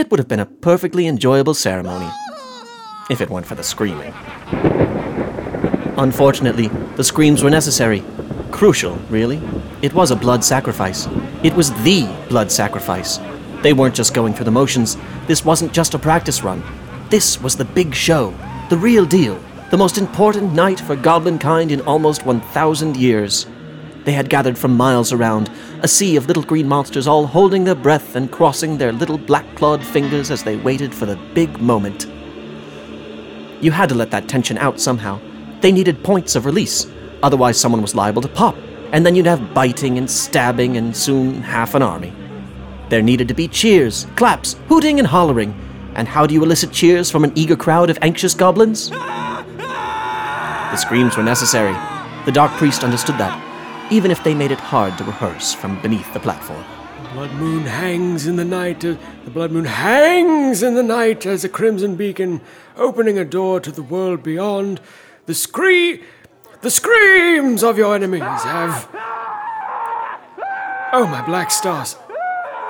it would have been a perfectly enjoyable ceremony. If it weren't for the screaming. Unfortunately, the screams were necessary. Crucial, really. It was a blood sacrifice. It was the blood sacrifice. They weren't just going through the motions. This wasn't just a practice run. This was the big show, the real deal, the most important night for goblin kind in almost 1,000 years. They had gathered from miles around, a sea of little green monsters all holding their breath and crossing their little black clawed fingers as they waited for the big moment. You had to let that tension out somehow. They needed points of release, otherwise, someone was liable to pop, and then you'd have biting and stabbing and soon half an army. There needed to be cheers, claps, hooting, and hollering. And how do you elicit cheers from an eager crowd of anxious goblins? The screams were necessary. The Dark Priest understood that, even if they made it hard to rehearse from beneath the platform. The blood moon hangs in the night. uh, the blood moon hangs in the night as a crimson beacon, opening a door to the world beyond. The scree, the screams of your enemies have. Oh my black stars!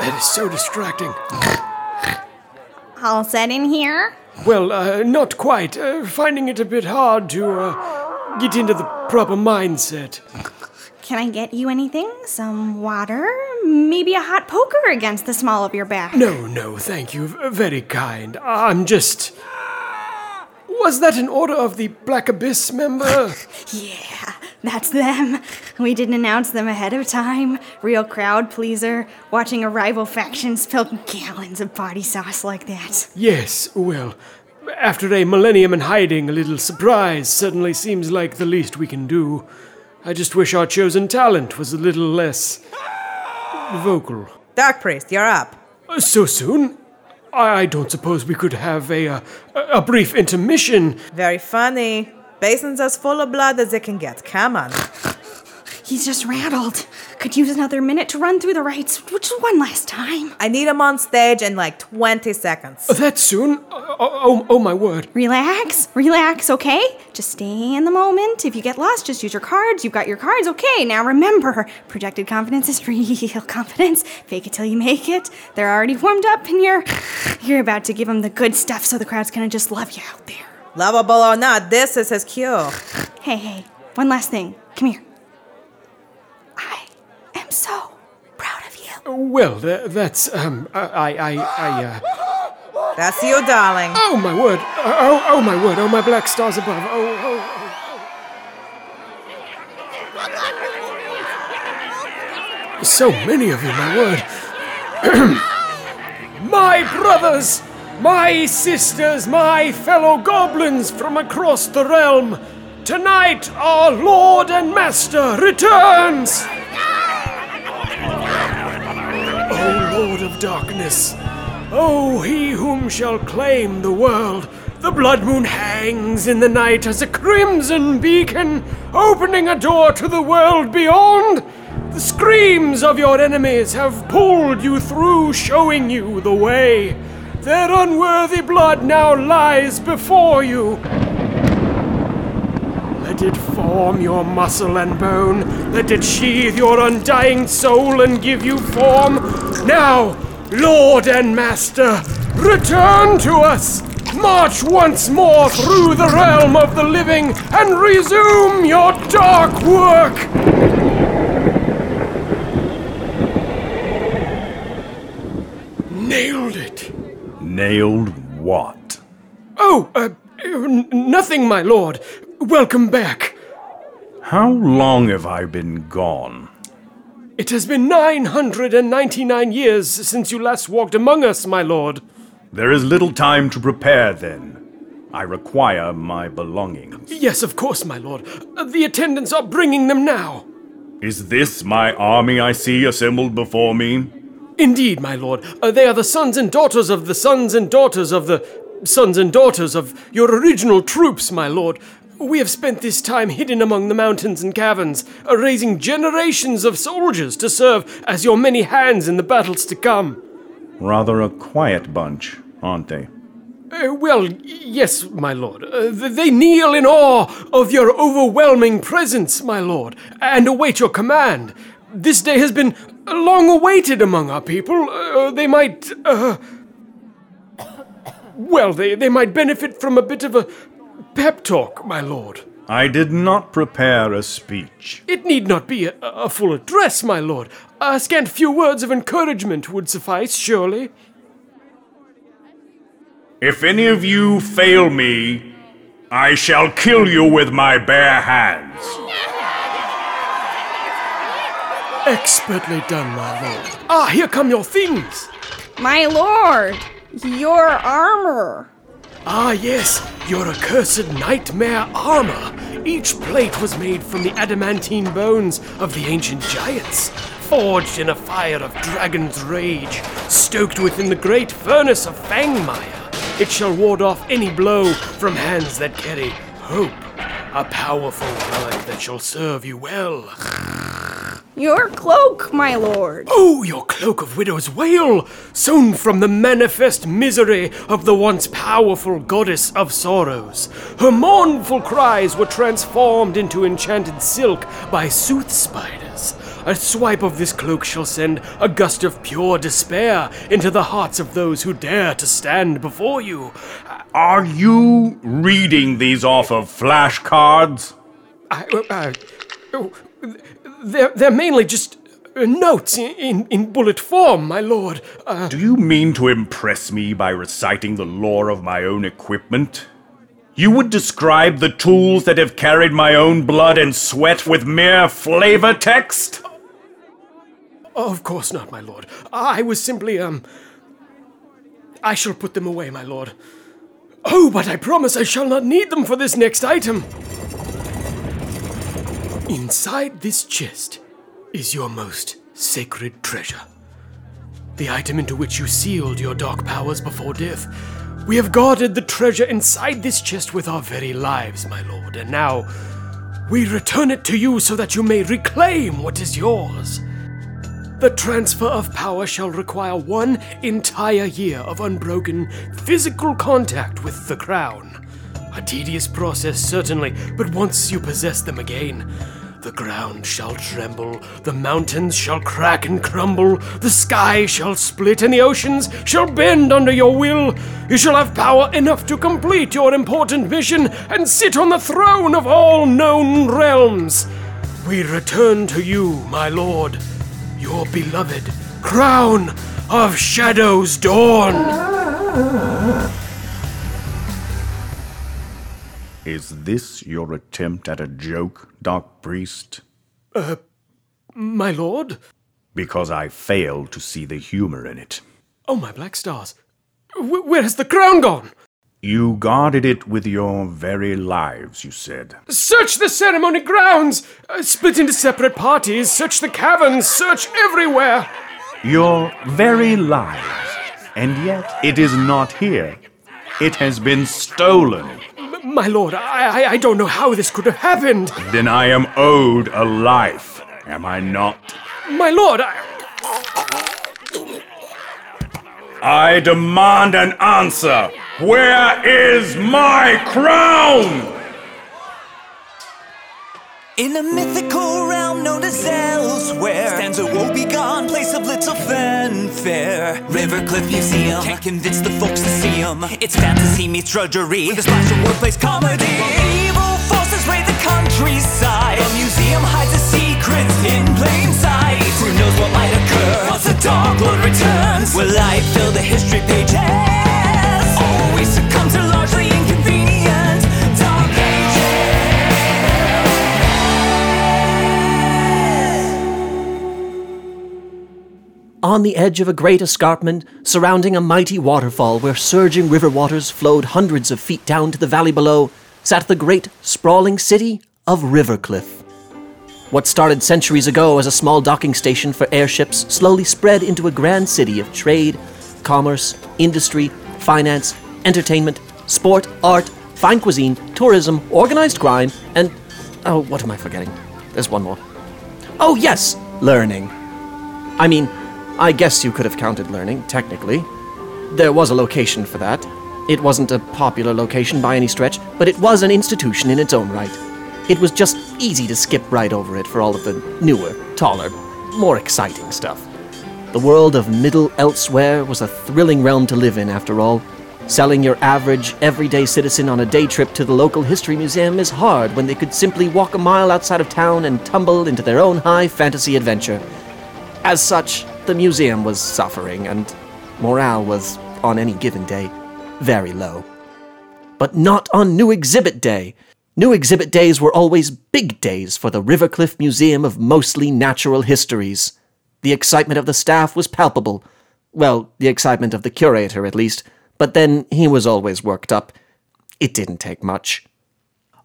That is so distracting. All set in here? Well, uh, not quite. Uh, finding it a bit hard to uh, get into the proper mindset. Can I get you anything? Some water? Maybe a hot poker against the small of your back? No, no, thank you. Very kind. I'm just. Was that an order of the Black Abyss member? Yeah, that's them. We didn't announce them ahead of time. Real crowd pleaser, watching a rival faction spill gallons of body sauce like that. yes, well, after a millennium in hiding, a little surprise suddenly seems like the least we can do. I just wish our chosen talent was a little less. vocal. Dark Priest, you're up. Uh, So soon? I I don't suppose we could have a, uh, a a brief intermission. Very funny. Basin's as full of blood as they can get. Come on. He's just rattled. Could use another minute to run through the rites, which one last time. I need him on stage in like 20 seconds. Oh, that soon? Oh, oh, oh my word. Relax, relax, okay? Just stay in the moment. If you get lost, just use your cards. You've got your cards, okay? Now remember, projected confidence is real confidence. Fake it till you make it. They're already warmed up, and you're you're about to give them the good stuff, so the crowd's gonna just love you out there. Lovable or not, this is his cue. Hey, hey, one last thing. Come here. I am so proud of you. Well, tha- that's, um, I, I, I, uh. That's you, darling. Oh my word! Oh, oh my word! Oh my black stars above! Oh, oh, oh. So many of you, my word! my brothers, my sisters, my fellow goblins from across the realm! Tonight, our Lord and Master returns! Lord of Darkness, O he whom shall claim the world, the blood moon hangs in the night as a crimson beacon, opening a door to the world beyond. The screams of your enemies have pulled you through, showing you the way. Their unworthy blood now lies before you. It form your muscle and bone. Let it sheathe your undying soul and give you form. Now, Lord and Master, return to us. March once more through the realm of the living and resume your dark work. Nailed it. Nailed what? Oh, uh, nothing, my lord. Welcome back. How long have I been gone? It has been 999 years since you last walked among us, my lord. There is little time to prepare then. I require my belongings. Yes, of course, my lord. The attendants are bringing them now. Is this my army I see assembled before me? Indeed, my lord. Uh, they are the sons and daughters of the sons and daughters of the sons and daughters of your original troops, my lord. We have spent this time hidden among the mountains and caverns, raising generations of soldiers to serve as your many hands in the battles to come. Rather a quiet bunch, aren't they? Uh, well, yes, my lord. Uh, they kneel in awe of your overwhelming presence, my lord, and await your command. This day has been long awaited among our people. Uh, they might. Uh, well, they, they might benefit from a bit of a pep talk, my lord. I did not prepare a speech. It need not be a, a full address, my lord. A scant few words of encouragement would suffice, surely. If any of you fail me, I shall kill you with my bare hands. Expertly done, my lord. Ah, here come your things. My lord, your armor. Ah, yes, your accursed nightmare armor. Each plate was made from the adamantine bones of the ancient giants, forged in a fire of dragon's rage, stoked within the great furnace of Fangmire. It shall ward off any blow from hands that carry hope, a powerful relic that shall serve you well. Your cloak, my lord. Oh, your cloak of widow's wail, sewn from the manifest misery of the once powerful goddess of sorrows. Her mournful cries were transformed into enchanted silk by sooth spiders. A swipe of this cloak shall send a gust of pure despair into the hearts of those who dare to stand before you. Are you reading these off of flashcards? I, uh, I, oh, they're, they're mainly just uh, notes in, in, in bullet form, my lord. Uh, Do you mean to impress me by reciting the lore of my own equipment? You would describe the tools that have carried my own blood and sweat with mere flavor text? of course not, my lord. I was simply, um. I shall put them away, my lord. Oh, but I promise I shall not need them for this next item. Inside this chest is your most sacred treasure. The item into which you sealed your dark powers before death. We have guarded the treasure inside this chest with our very lives, my lord, and now we return it to you so that you may reclaim what is yours. The transfer of power shall require one entire year of unbroken physical contact with the crown. A tedious process, certainly, but once you possess them again, the ground shall tremble, the mountains shall crack and crumble, the sky shall split, and the oceans shall bend under your will. You shall have power enough to complete your important mission and sit on the throne of all known realms. We return to you, my lord, your beloved crown of Shadow's Dawn. Is this your attempt at a joke, Dark Priest? My lord? Because I fail to see the humor in it. Oh, my black stars. Wh- where has the crown gone? You guarded it with your very lives, you said. Search the ceremony grounds! Uh, split into separate parties, search the caverns, search everywhere! Your very lives. And yet it is not here. It has been stolen. My lord, I-, I I don't know how this could have happened. Then I am owed a life, am I not? My lord, I. I demand an answer. Where is my crown? In a mythical realm known as elsewhere stands a woebegone place of little fanfare. Rivercliff Museum can't convince the folks to see 'em. It's fantasy meets drudgery with a splash of workplace comedy. Evil forces raid the countryside. The museum hides its secrets in plain sight. Who knows what might occur once the Dark Lord returns? Will light fill the history pages? On the edge of a great escarpment, surrounding a mighty waterfall where surging river waters flowed hundreds of feet down to the valley below, sat the great, sprawling city of Rivercliff. What started centuries ago as a small docking station for airships slowly spread into a grand city of trade, commerce, industry, finance, entertainment, sport, art, fine cuisine, tourism, organized crime, and. Oh, what am I forgetting? There's one more. Oh, yes! Learning. I mean, I guess you could have counted learning, technically. There was a location for that. It wasn't a popular location by any stretch, but it was an institution in its own right. It was just easy to skip right over it for all of the newer, taller, more exciting stuff. The world of Middle Elsewhere was a thrilling realm to live in, after all. Selling your average, everyday citizen on a day trip to the local history museum is hard when they could simply walk a mile outside of town and tumble into their own high fantasy adventure. As such, the museum was suffering, and morale was, on any given day, very low. But not on New Exhibit Day. New Exhibit Days were always big days for the Rivercliff Museum of Mostly Natural Histories. The excitement of the staff was palpable. Well, the excitement of the curator, at least, but then he was always worked up. It didn't take much.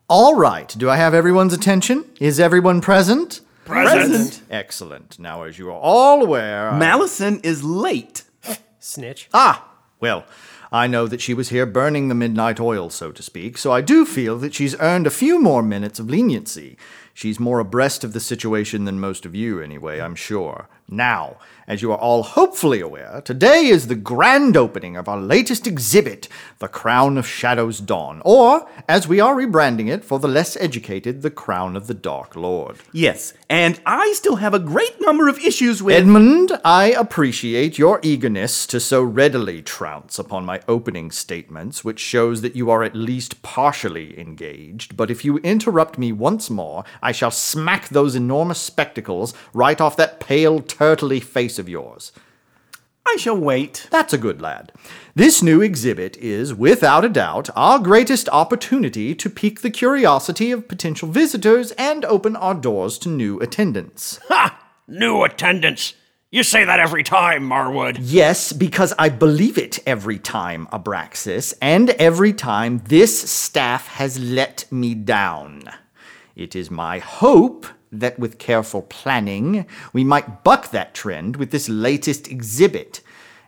All right. Do I have everyone's attention? Is everyone present? Present. Excellent. Now, as you are all aware, I- Malison is late. Snitch. Ah, well, I know that she was here burning the midnight oil, so to speak, so I do feel that she's earned a few more minutes of leniency. She's more abreast of the situation than most of you, anyway, I'm sure. Now, as you are all hopefully aware, today is the grand opening of our latest exhibit, The Crown of Shadows Dawn, or, as we are rebranding it for the less educated, The Crown of the Dark Lord. Yes, and I still have a great number of issues with. Edmund, I appreciate your eagerness to so readily trounce upon my opening statements, which shows that you are at least partially engaged. But if you interrupt me once more, I shall smack those enormous spectacles right off that pale, turtly face of yours. I shall wait. That's a good lad. This new exhibit is, without a doubt, our greatest opportunity to pique the curiosity of potential visitors and open our doors to new attendants. Ha! New attendance. You say that every time, Marwood. Yes, because I believe it every time, Abraxas, and every time this staff has let me down. It is my hope that with careful planning, we might buck that trend with this latest exhibit.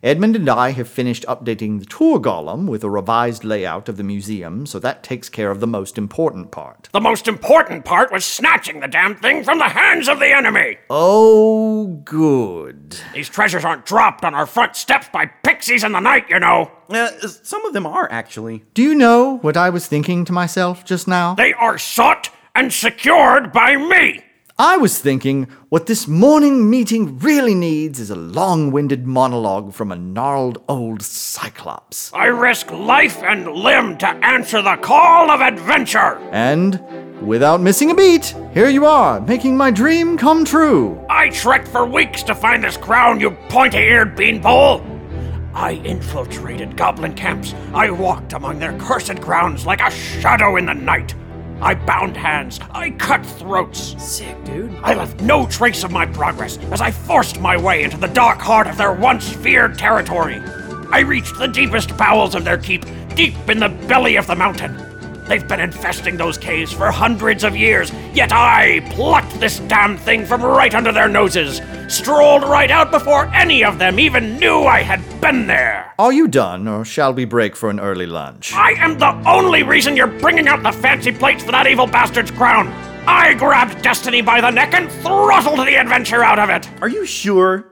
Edmund and I have finished updating the tour golem with a revised layout of the museum, so that takes care of the most important part. The most important part was snatching the damn thing from the hands of the enemy. Oh, good. These treasures aren't dropped on our front steps by pixies in the night, you know. Uh, some of them are, actually. Do you know what I was thinking to myself just now? They are sought and secured by me. I was thinking what this morning meeting really needs is a long winded monologue from a gnarled old cyclops. I risk life and limb to answer the call of adventure. And, without missing a beat, here you are, making my dream come true. I trekked for weeks to find this crown, you pointy eared beanpole. I infiltrated goblin camps. I walked among their cursed grounds like a shadow in the night. I bound hands. I cut throats. Sick, dude. I left no trace of my progress as I forced my way into the dark heart of their once feared territory. I reached the deepest bowels of their keep, deep in the belly of the mountain. They've been infesting those caves for hundreds of years, yet I plucked this damn thing from right under their noses, strolled right out before any of them even knew I had been there. Are you done, or shall we break for an early lunch? I am the only reason you're bringing out the fancy plates for that evil bastard's crown. I grabbed Destiny by the neck and throttled the adventure out of it. Are you sure?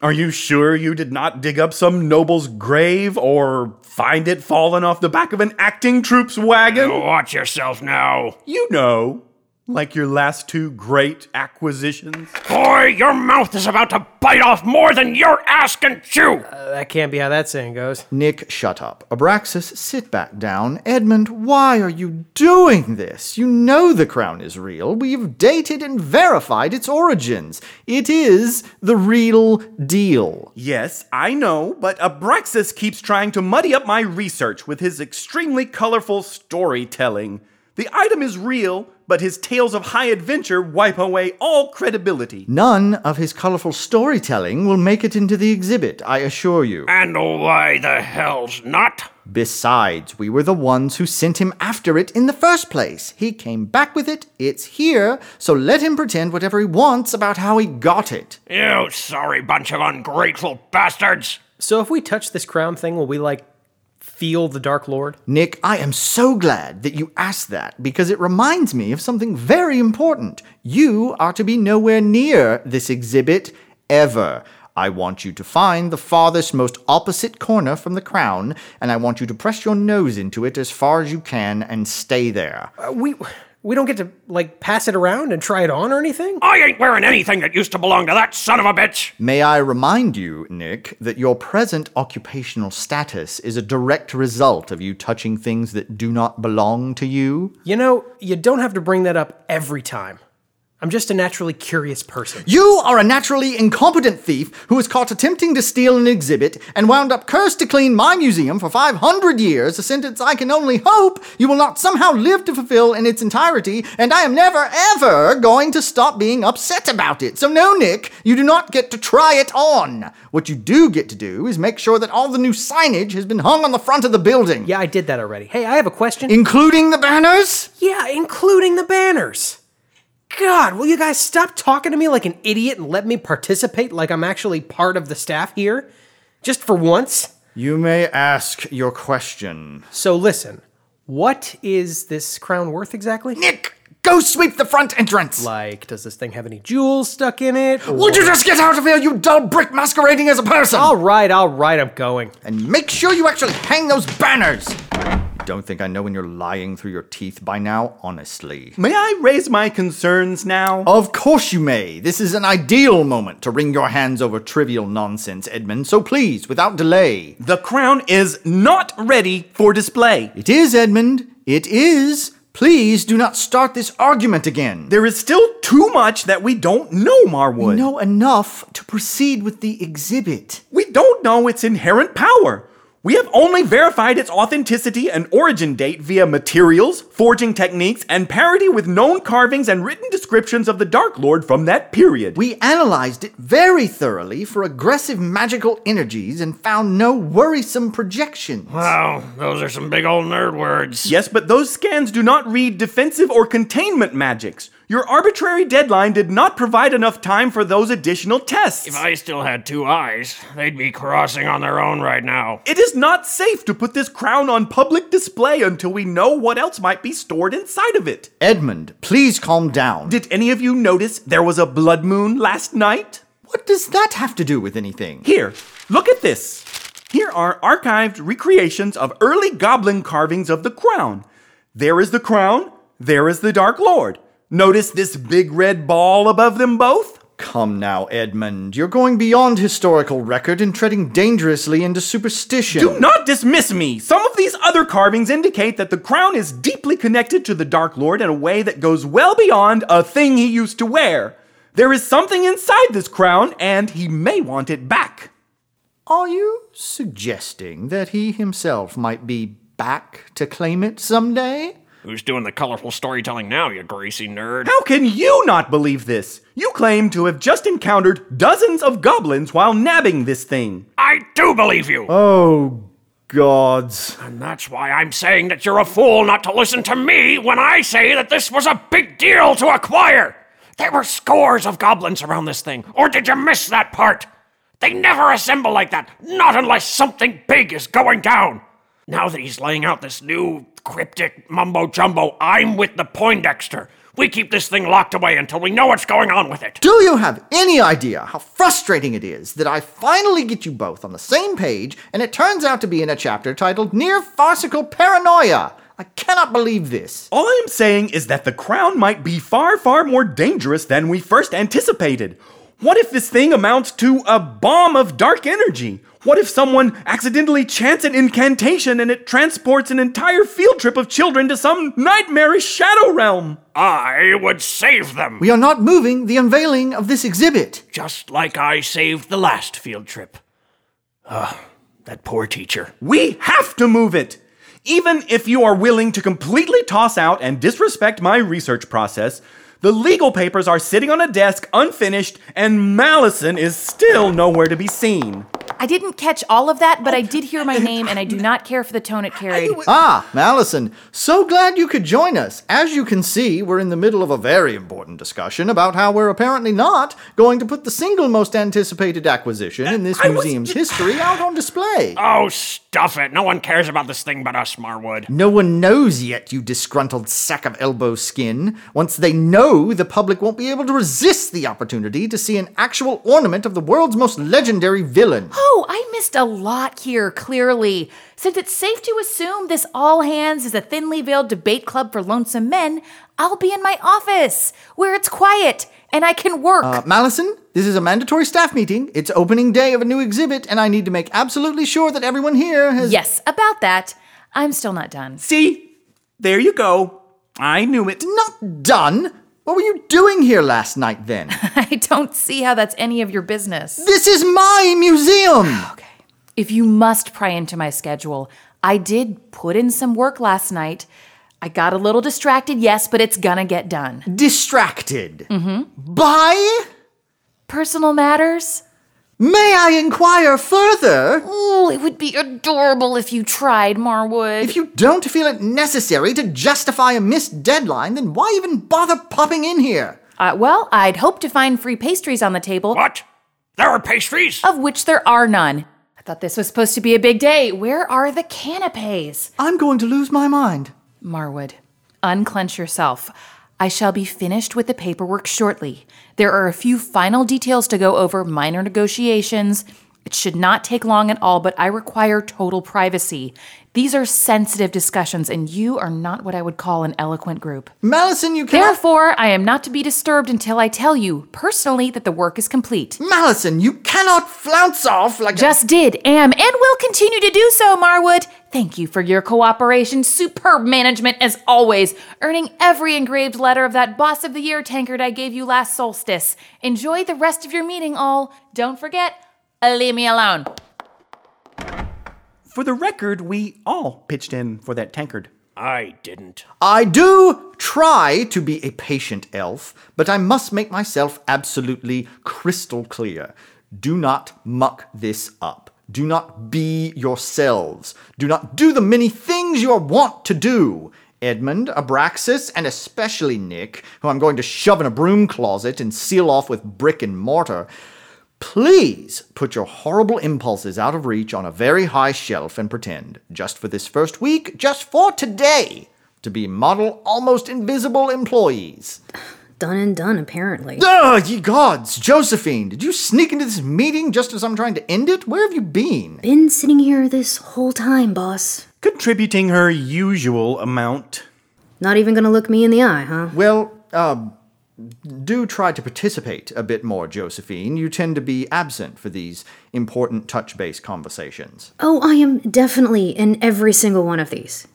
Are you sure you did not dig up some noble's grave or find it fallen off the back of an acting troupe's wagon? Watch yourself now. You know, like your last two great acquisitions. Boy, your mouth is about to bite off more than your ass can chew. Uh, that can't be how that saying goes. Nick, shut up. Abraxas, sit back down. Edmund, why are you doing this? You know the crown is real. We've dated and verified its origins. It is the real deal. Yes, I know, but Abraxas keeps trying to muddy up my research with his extremely colorful storytelling. The item is real, but his tales of high adventure wipe away all credibility. None of his colorful storytelling will make it into the exhibit, I assure you. And why the hell's not? Besides, we were the ones who sent him after it in the first place. He came back with it, it's here, so let him pretend whatever he wants about how he got it. You sorry bunch of ungrateful bastards. So if we touch this crown thing, will we like feel the Dark Lord? Nick, I am so glad that you asked that because it reminds me of something very important. You are to be nowhere near this exhibit ever. I want you to find the farthest, most opposite corner from the crown, and I want you to press your nose into it as far as you can and stay there. Uh, we We don't get to, like, pass it around and try it on or anything? I ain't wearing anything that used to belong to that son of a bitch. May I remind you, Nick, that your present occupational status is a direct result of you touching things that do not belong to you? You know, you don't have to bring that up every time. I'm just a naturally curious person. You are a naturally incompetent thief who was caught attempting to steal an exhibit and wound up cursed to clean my museum for 500 years, a sentence I can only hope you will not somehow live to fulfill in its entirety, and I am never, ever going to stop being upset about it. So, no, Nick, you do not get to try it on. What you do get to do is make sure that all the new signage has been hung on the front of the building. Yeah, I did that already. Hey, I have a question. Including the banners? yeah, including the banners. God, will you guys stop talking to me like an idiot and let me participate like I'm actually part of the staff here? Just for once? You may ask your question. So listen, what is this crown worth exactly? Nick, go sweep the front entrance! Like, does this thing have any jewels stuck in it? or- Would you just get out of here, you dull brick masquerading as a person? All right, all right, I'm going. And make sure you actually hang those banners! Don't think I know when you're lying through your teeth by now? Honestly. May I raise my concerns now? Of course you may. This is an ideal moment to wring your hands over trivial nonsense, Edmund. So please, without delay. The crown is not ready for display. It is, Edmund. It is. Please do not start this argument again. There is still too much that we don't know, Marwood. We know enough to proceed with the exhibit. We don't know its inherent power. We have only verified its authenticity and origin date via materials, forging techniques, and parity with known carvings and written descriptions of the Dark Lord from that period. We analyzed it very thoroughly for aggressive magical energies and found no worrisome projections. Wow, those are some big old nerd words. Yes, but those scans do not read defensive or containment magics. Your arbitrary deadline did not provide enough time for those additional tests. If I still had two eyes, they'd be crossing on their own right now. It is not safe to put this crown on public display until we know what else might be stored inside of it. Edmund, please calm down. Did any of you notice there was a blood moon last night? what does that have to do with anything? Here, look at this. Here are archived recreations of early goblin carvings of the crown. There is the crown, there is the Dark Lord. Notice this big red ball above them both? Come now, Edmund. You're going beyond historical record and treading dangerously into superstition. Do not dismiss me. Some of these other carvings indicate that the crown is deeply connected to the Dark Lord in a way that goes well beyond a thing he used to wear. There is something inside this crown, and he may want it back. Are you suggesting that he himself might be back to claim it someday? Who's doing the colorful storytelling now, you greasy nerd? How can you not believe this? You claim to have just encountered dozens of goblins while nabbing this thing. I do believe you! Oh, gods. And that's why I'm saying that you're a fool not to listen to me when I say that this was a big deal to acquire. There were scores of goblins around this thing. Or did you miss that part? They never assemble like that, not unless something big is going down. Now that he's laying out this new cryptic mumbo jumbo, I'm with the Poindexter. We keep this thing locked away until we know what's going on with it. Do you have any idea how frustrating it is that I finally get you both on the same page and it turns out to be in a chapter titled Near Farcical Paranoia? I cannot believe this. All I am saying is that the crown might be far, far more dangerous than we first anticipated. What if this thing amounts to a bomb of dark energy? What if someone accidentally chants an incantation and it transports an entire field trip of children to some nightmarish shadow realm? I would save them. We are not moving the unveiling of this exhibit. Just like I saved the last field trip. Ah, that poor teacher. We have to move it! Even if you are willing to completely toss out and disrespect my research process, the legal papers are sitting on a desk unfinished, and Malison is still nowhere to be seen. I didn't catch all of that, but I did hear my name, and I do not care for the tone it carried. Ah, Malison, so glad you could join us. As you can see, we're in the middle of a very important discussion about how we're apparently not going to put the single most anticipated acquisition in this I was- museum's history out on display. Oh, stuff it. No one cares about this thing but us, Marwood. No one knows yet, you disgruntled sack of elbow skin. Once they know, the public won't be able to resist the opportunity to see an actual ornament of the world's most legendary villain. Oh, I missed a lot here, clearly. Since it's safe to assume this all hands is a thinly veiled debate club for lonesome men, I'll be in my office where it's quiet and I can work. Uh, Malison, this is a mandatory staff meeting. It's opening day of a new exhibit, and I need to make absolutely sure that everyone here has. yes, about that. I'm still not done. See? There you go. I knew it. Not done. What were you doing here last night then? I don't see how that's any of your business. this is my museum. Okay. If you must pry into my schedule, I did put in some work last night. I got a little distracted, yes, but it's gonna get done. Distracted. Mm-hmm. By? Personal matters? May I inquire further? Oh, it would be adorable if you tried, Marwood. If you don't feel it necessary to justify a missed deadline, then why even bother popping in here? uh, well, I'd hope to find free pastries on the table, What? There are pastries? of which there are none. I thought this was supposed to be a big day. Where are the canapes? I'm going to lose my mind. Marwood, unclench yourself. I shall be finished with the paperwork shortly. There are a few final details to go over, minor negotiations. It should not take long at all, but I require total privacy. These are sensitive discussions, and you are not what I would call an eloquent group. Malison, you cannot. Therefore, I am not to be disturbed until I tell you, personally, that the work is complete. Malison, you cannot flounce off like. a- Just did, am, and will continue to do so, Marwood. Thank you for your cooperation. Superb management as always, earning every engraved letter of that Boss of the Year tankard I gave you last solstice. Enjoy the rest of your meeting, all. Don't forget, Uh, leave me alone. For the record, we all pitched in for that tankard. I didn't. I do try to be a patient elf, but I must make myself absolutely crystal clear. Do not muck this up. Do not be yourselves. Do not do the many things you are wont to do. Edmund, Abraxas, and especially Nick, who I'm going to shove in a broom closet and seal off with brick and mortar, Please put your horrible impulses out of reach on a very high shelf and pretend, just for this first week, just for today, to be model almost invisible employees. Done and done, apparently. Ah, ye gods! Josephine, did you sneak into this meeting just as I'm trying to end it? Where have you been? Been sitting here this whole time, boss. Contributing her usual amount. Not even gonna look me in the eye, huh? Well, uh, do try to participate a bit more, Josephine. You tend to be absent for these important touch base conversations. Oh, I am definitely in every single one of these.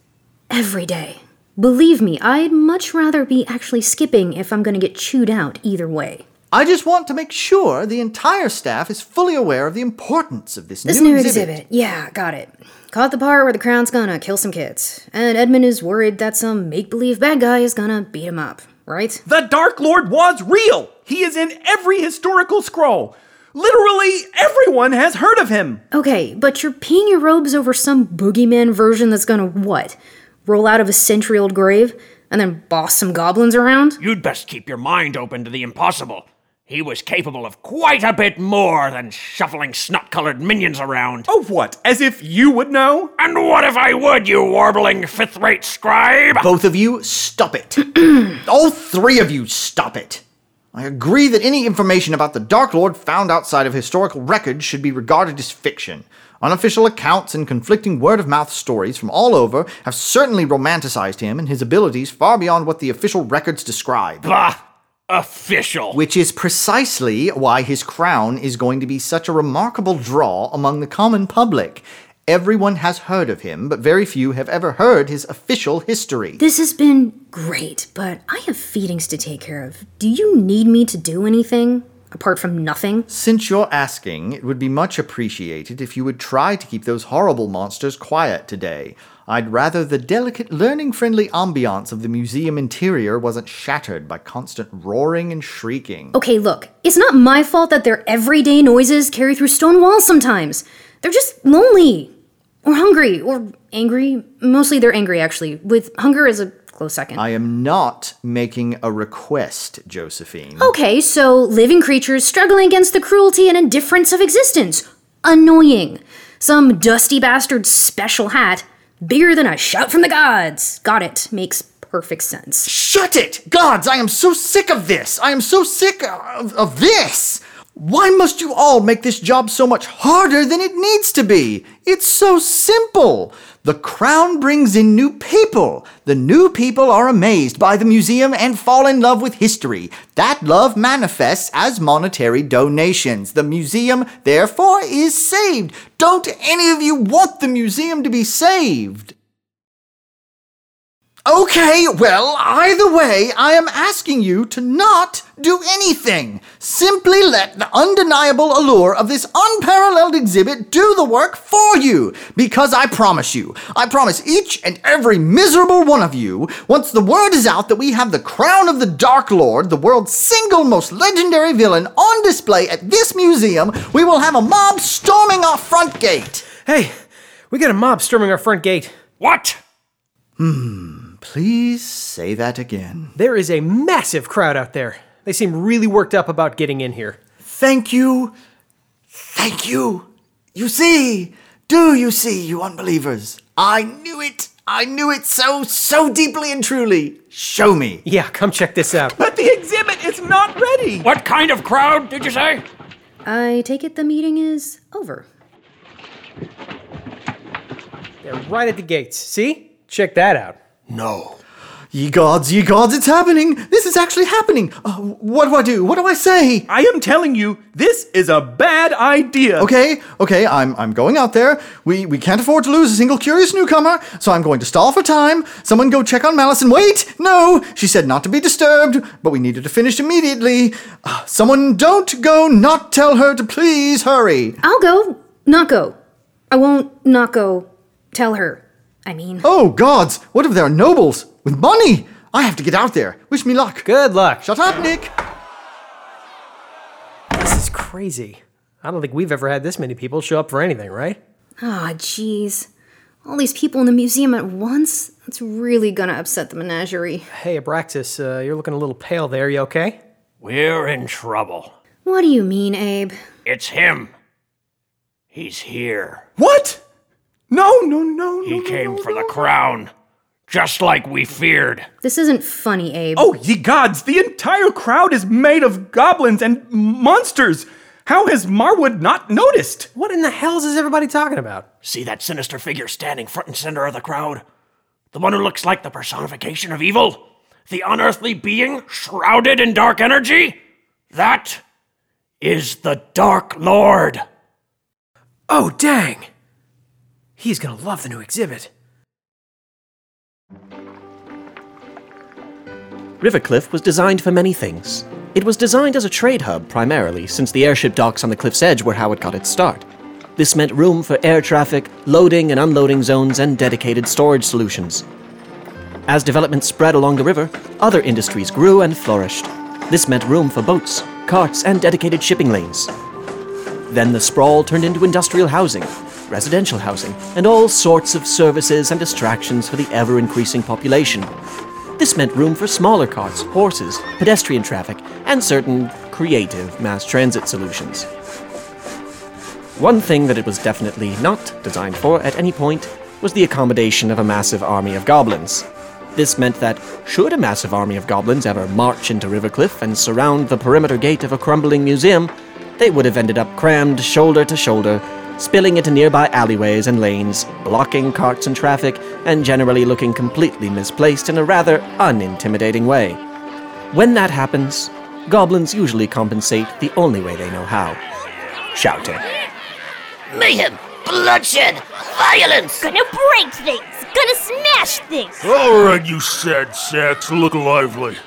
Every day. Believe me, I'd much rather be actually skipping if I'm gonna get chewed out either way. I just want to make sure the entire staff is fully aware of the importance of this, This new, new exhibit. exhibit. Yeah, got it. Caught the part where the crown's gonna kill some kids, and Edmund is worried that some make believe bad guy is gonna beat him up, right? The Dark Lord was real! He is in every historical scroll. Literally everyone has heard of him. Okay, but you're peeing your robes over some boogeyman version that's gonna what? Roll out of a century old grave and then boss some goblins around? You'd best keep your mind open to the impossible. He was capable of quite a bit more than shuffling snot colored minions around. Oh, what? As if you would know? And what if I would, you warbling fifth rate scribe? Both of you, stop it. All three of you, stop it. I agree that any information about the Dark Lord found outside of historical records should be regarded as fiction. Unofficial accounts and conflicting word of mouth stories from all over have certainly romanticized him and his abilities far beyond what the official records describe. Bah! Official. Which is precisely why his crown is going to be such a remarkable draw among the common public. Everyone has heard of him, but very few have ever heard his official history. This has been great, but I have feedings to take care of. Do you need me to do anything? Apart from nothing? Since you're asking, it would be much appreciated if you would try to keep those horrible monsters quiet today. I'd rather the delicate, learning friendly ambiance of the museum interior wasn't shattered by constant roaring and shrieking. Okay, look, it's not my fault that their everyday noises carry through stone walls sometimes. They're just lonely. Or hungry. Or angry. Mostly they're angry, actually, with hunger as a close second. I am not making a request, Josephine. Okay, so living creatures struggling against the cruelty and indifference of existence. Annoying. Some dusty bastard's special hat, bigger than a shout from the gods. Got it. Makes perfect sense. Shut it! Gods, I am so sick of this! I am so sick of, of this! Why must you all make this job so much harder than it needs to be? It's so simple. The crown brings in new people. The new people are amazed by the museum and fall in love with history. That love manifests as monetary donations. The museum, therefore, is saved. Don't any of you want the museum to be saved? Okay, well, either way, I am asking you to not do anything. Simply let the undeniable allure of this unparalleled exhibit do the work for you. Because I promise you, I promise each and every miserable one of you, once the word is out that we have the crown of the Dark Lord, the world's single most legendary villain, on display at this museum, we will have a mob storming our front gate. Hey, we got a mob storming our front gate. What? Hmm. Please say that again. There is a massive crowd out there. They seem really worked up about getting in here. Thank you. Thank you. You see, do you see, you unbelievers? I knew it. I knew it so, so deeply and truly. Show me. Yeah, come check this out. But the exhibit is not ready. What kind of crowd did you say? I take it the meeting is over. They're right at the gates. See? Check that out. No. Ye gods, ye gods, it's happening. This is actually happening. Uh, what do I do? What do I say? I am telling you, this is a bad idea. Okay, okay, I'm I'm going out there. We we can't afford to lose a single curious newcomer, so I'm going to stall for time. Someone go check on Malison wait. No, she said not to be disturbed, but we needed to finish immediately. Uh, someone don't go. Not tell her to please hurry. I'll go, not go. I won't not go. Tell her. I mean, Oh gods, what if there are nobles with money? I have to get out there. Wish me luck. Good luck. Shut up, Nick. This is crazy. I don't think we've ever had this many people show up for anything, right? ah, jeez. All these people in the museum at once? That's really gonna upset the menagerie. Hey, Abraxas, uh, you're looking a little pale there. You okay? We're in trouble. What do you mean, Abe? It's him. He's here. What? No, no, no, no. He no, came no, for the crown. Just like we feared. This isn't funny, Abe. Oh, ye gods, the entire crowd is made of goblins and monsters. How has Marwood not noticed? What in the hells is everybody talking about? See that sinister figure standing front and center of the crowd? The one who looks like the personification of evil? The unearthly being shrouded in dark energy? That is the Dark Lord. Oh, dang! He's gonna love the new exhibit. Rivercliff was designed for many things. It was designed as a trade hub primarily, since the airship docks on the cliff's edge were how it got its start. This meant room for air traffic, loading and unloading zones, and dedicated storage solutions. As development spread along the river, other industries grew and flourished. This meant room for boats, carts, and dedicated shipping lanes. Then the sprawl turned into industrial housing, residential housing, and all sorts of services and distractions for the ever increasing population. This meant room for smaller carts, horses, pedestrian traffic, and certain creative mass transit solutions. One thing that it was definitely not designed for at any point was the accommodation of a massive army of goblins. This meant that, should a massive army of goblins ever march into Rivercliff and surround the perimeter gate of a crumbling museum, they would have ended up crammed shoulder to shoulder, spilling into nearby alleyways and lanes, blocking carts and traffic, and generally looking completely misplaced in a rather unintimidating way. When that happens, goblins usually compensate the only way they know how shouting. Mayhem, bloodshed, violence. Gonna break things, gonna smash things. All right, you sad sacks, look lively.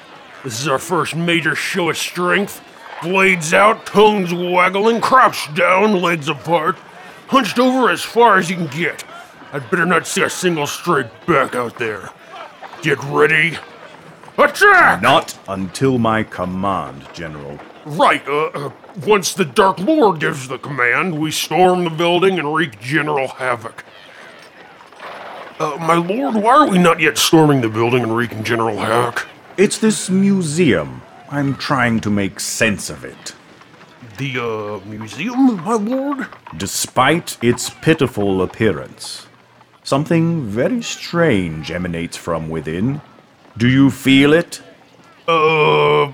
This is our first major show of strength. Blades out, tongues waggling, crouched down, legs apart, hunched over as far as you can get. I'd better not see a single straight back out there. Get ready. Attack! Not until my command, General. Right, uh, uh, once the Dark Lord gives the command, we storm the building and wreak general havoc. Uh, my lord, why are we not yet storming the building and wreaking general havoc? It's this museum. I'm trying to make sense of it. The, uh, museum, my lord? Despite its pitiful appearance, something very strange emanates from within. Do you feel it? Uh,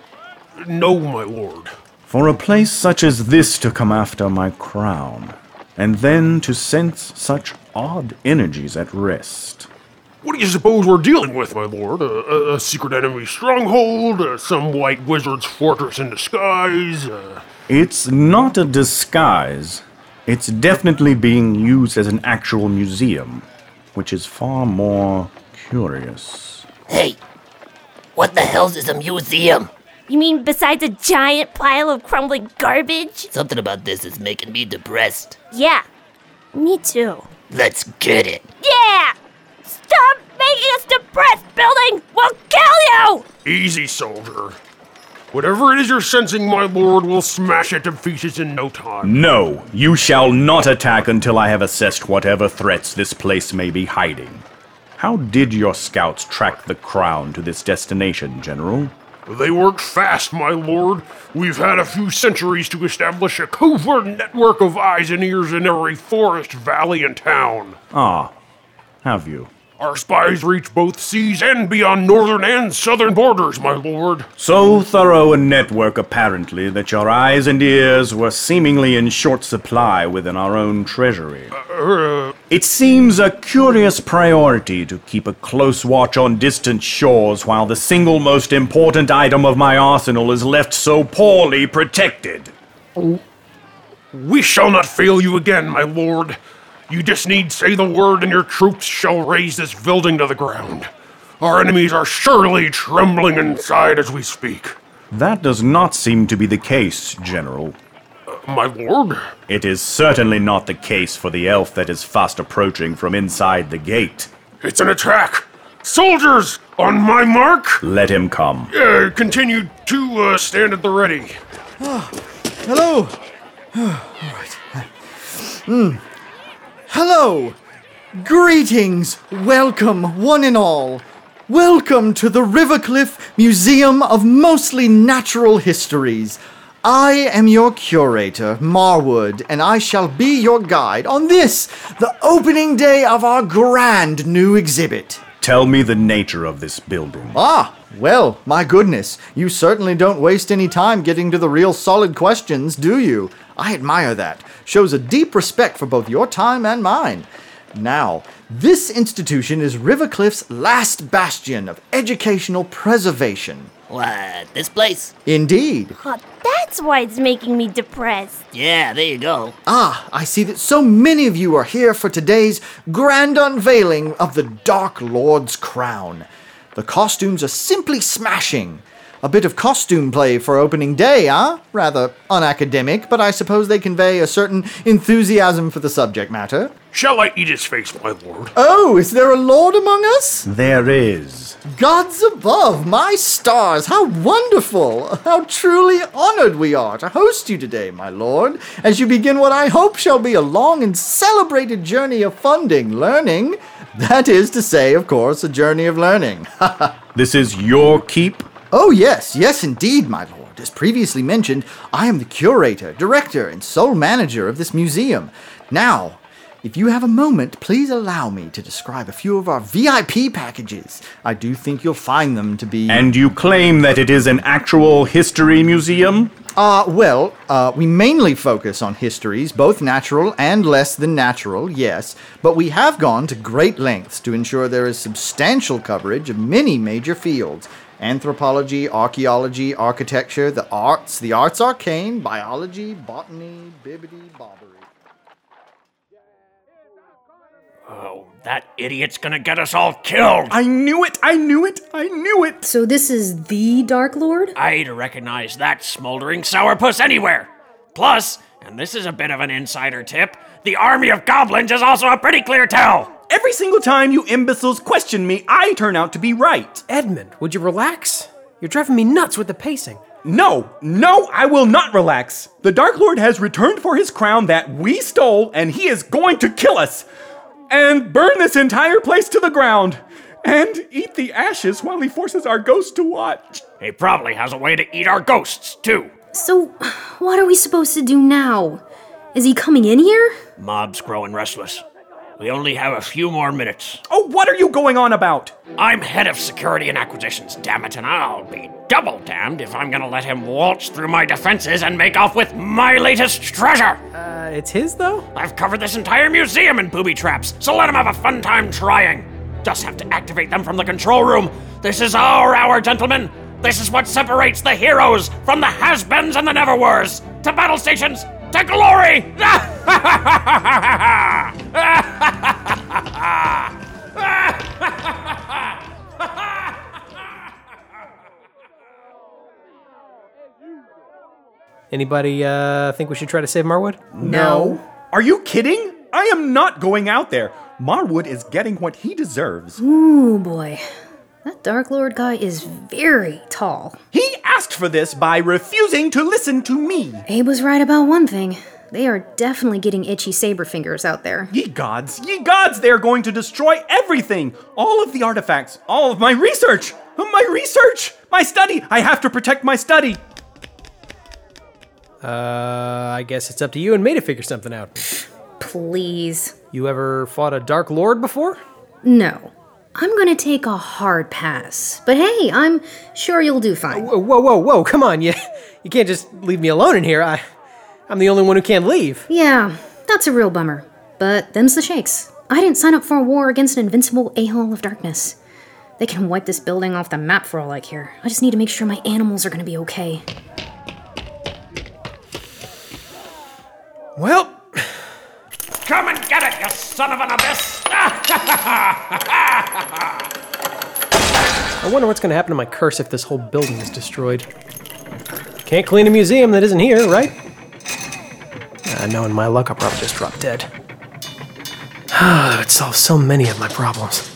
no, my lord. For a place such as this to come after my crown, and then to sense such odd energies at rest. What do you suppose we're dealing with, my lord? A, a, a secret enemy stronghold? Uh, some white wizard's fortress in disguise? Uh, It's not a disguise. It's definitely being used as an actual museum, which is far more curious. Hey, what the hell's is a museum? You mean besides a giant pile of crumbling garbage? Something about this is making me depressed. Yeah, me too. Let's get it. Yeah! Stop making us depressed, building! We'll kill you! easy, soldier. Whatever it is you're sensing, my lord, we'll smash it to pieces in no time. No, you shall not attack until I have assessed whatever threats this place may be hiding. How did your scouts track the crown to this destination, General? They worked fast, my lord. We've had a few centuries to establish a covert network of eyes and ears in every forest, valley, and town. Ah, have you? Our spies reach both seas and beyond northern and southern borders, my lord. So thorough a network, apparently, that your eyes and ears were seemingly in short supply within our own treasury. Uh, It seems a curious priority to keep a close watch on distant shores while the single most important item of my arsenal is left so poorly protected. we shall not fail you again, my lord. You just need say the word, and your troops shall raze this building to the ground. Our enemies are surely trembling inside as we speak. That does not seem to be the case, General. My lord? It is certainly not the case for the elf that is fast approaching from inside the gate. It's an attack! Soldiers, on my mark! Let him come. Uh, continue to uh, stand at the ready. Hello. All right. Hmm. Hello. Greetings. Welcome, one and all. Welcome to the Rivercliff Museum of Mostly Natural Histories. I am your curator, Marwood, and I shall be your guide on this, the opening day of our grand new exhibit. Tell me the nature of this building. Ah, well, my goodness, you certainly don't waste any time getting to the real solid questions, do you? I admire that. Shows a deep respect for both your time and mine. Now, this institution is Rivercliff's last bastion of educational preservation. What, this place? Indeed. Oh, that's why it's making me depressed. Yeah, there you go. Ah, I see that so many of you are here for today's grand unveiling of the Dark Lord's crown. The costumes are simply smashing. A bit of costume play for opening day, huh? Rather unacademic, but I suppose they convey a certain enthusiasm for the subject matter. Shall I eat his face, my lord? Oh, is there a lord among us? There is. Gods above, my stars, how wonderful! How truly honored we are to host you today, my lord, as you begin what I hope shall be a long and celebrated journey of funding, learning. That is to say, of course, a journey of learning. This is your keep? Oh, yes, yes, indeed, my lord. As previously mentioned, I am the curator, director, and sole manager of this museum. Now, if you have a moment, please allow me to describe a few of our VIP packages. I do think you'll find them to be. And you claim that it is an actual history museum? Uh, well, uh, we mainly focus on histories, both natural and less than natural, yes, but we have gone to great lengths to ensure there is substantial coverage of many major fields anthropology, archaeology, architecture, the arts, the arts arcane, biology, botany, bibbity, bobbery. Oh, that idiot's gonna get us all killed! I knew it! I knew it! I knew it! So this is the Dark Lord? I'd recognize that smoldering sourpuss anywhere. Plus, and this is a bit of an insider tip, the army of goblins is also a pretty clear tell. Every single time you imbeciles question me, I turn out to be right. Edmund, would you relax? You're driving me nuts with the pacing. No, no, I will not relax. The Dark Lord has returned for his crown that we stole, and he is going to kill us and burn this entire place to the ground and eat the ashes while he forces our ghosts to watch. He probably has a way to eat our ghosts, too. So, what are we supposed to do now? Is he coming in here? Mob's growing restless. We only have a few more minutes. Oh, what are you going on about? I'm head of security and acquisitions, damn it, and I'll be double damned if I'm gonna let him waltz through my defenses and make off with my latest treasure. Uh, it's his though? I've covered this entire museum in booby traps, so let him have a fun time trying. Just have to activate them from the control room. This is our hour, gentlemen. This is what separates the heroes from the has-beens and the never-wers. To battle stations, to glory! Anybody uh, think we should try to save Marwood? No. Are you kidding? I am not going out there. Marwood is getting what he deserves. Ooh, boy. That Dark Lord guy is very tall. He asked for this by refusing to listen to me. Abe was right about one thing. They are definitely getting itchy saber fingers out there. Ye gods, ye gods, they are going to destroy everything! All of the artifacts, all of my research! My research! My study! I have to protect my study! Uh, I guess it's up to you and me to figure something out. Please. You ever fought a Dark Lord before? No. I'm gonna take a hard pass. But hey, I'm sure you'll do fine. Whoa, whoa, whoa, whoa, come on, you, you can't just leave me alone in here. I, I'm the only one who can't leave. Yeah, that's a real bummer. But them's the shakes. I didn't sign up for a war against an invincible a-hole of darkness. They can wipe this building off the map for all I care. I just need to make sure my animals are gonna be okay. Well, Come and get it, you son of an abyss! I wonder what's gonna happen to my curse if this whole building is destroyed. Can't clean a museum that isn't here, right? Uh, knowing my luck, I'll probably just drop dead. that would solve so many of my problems.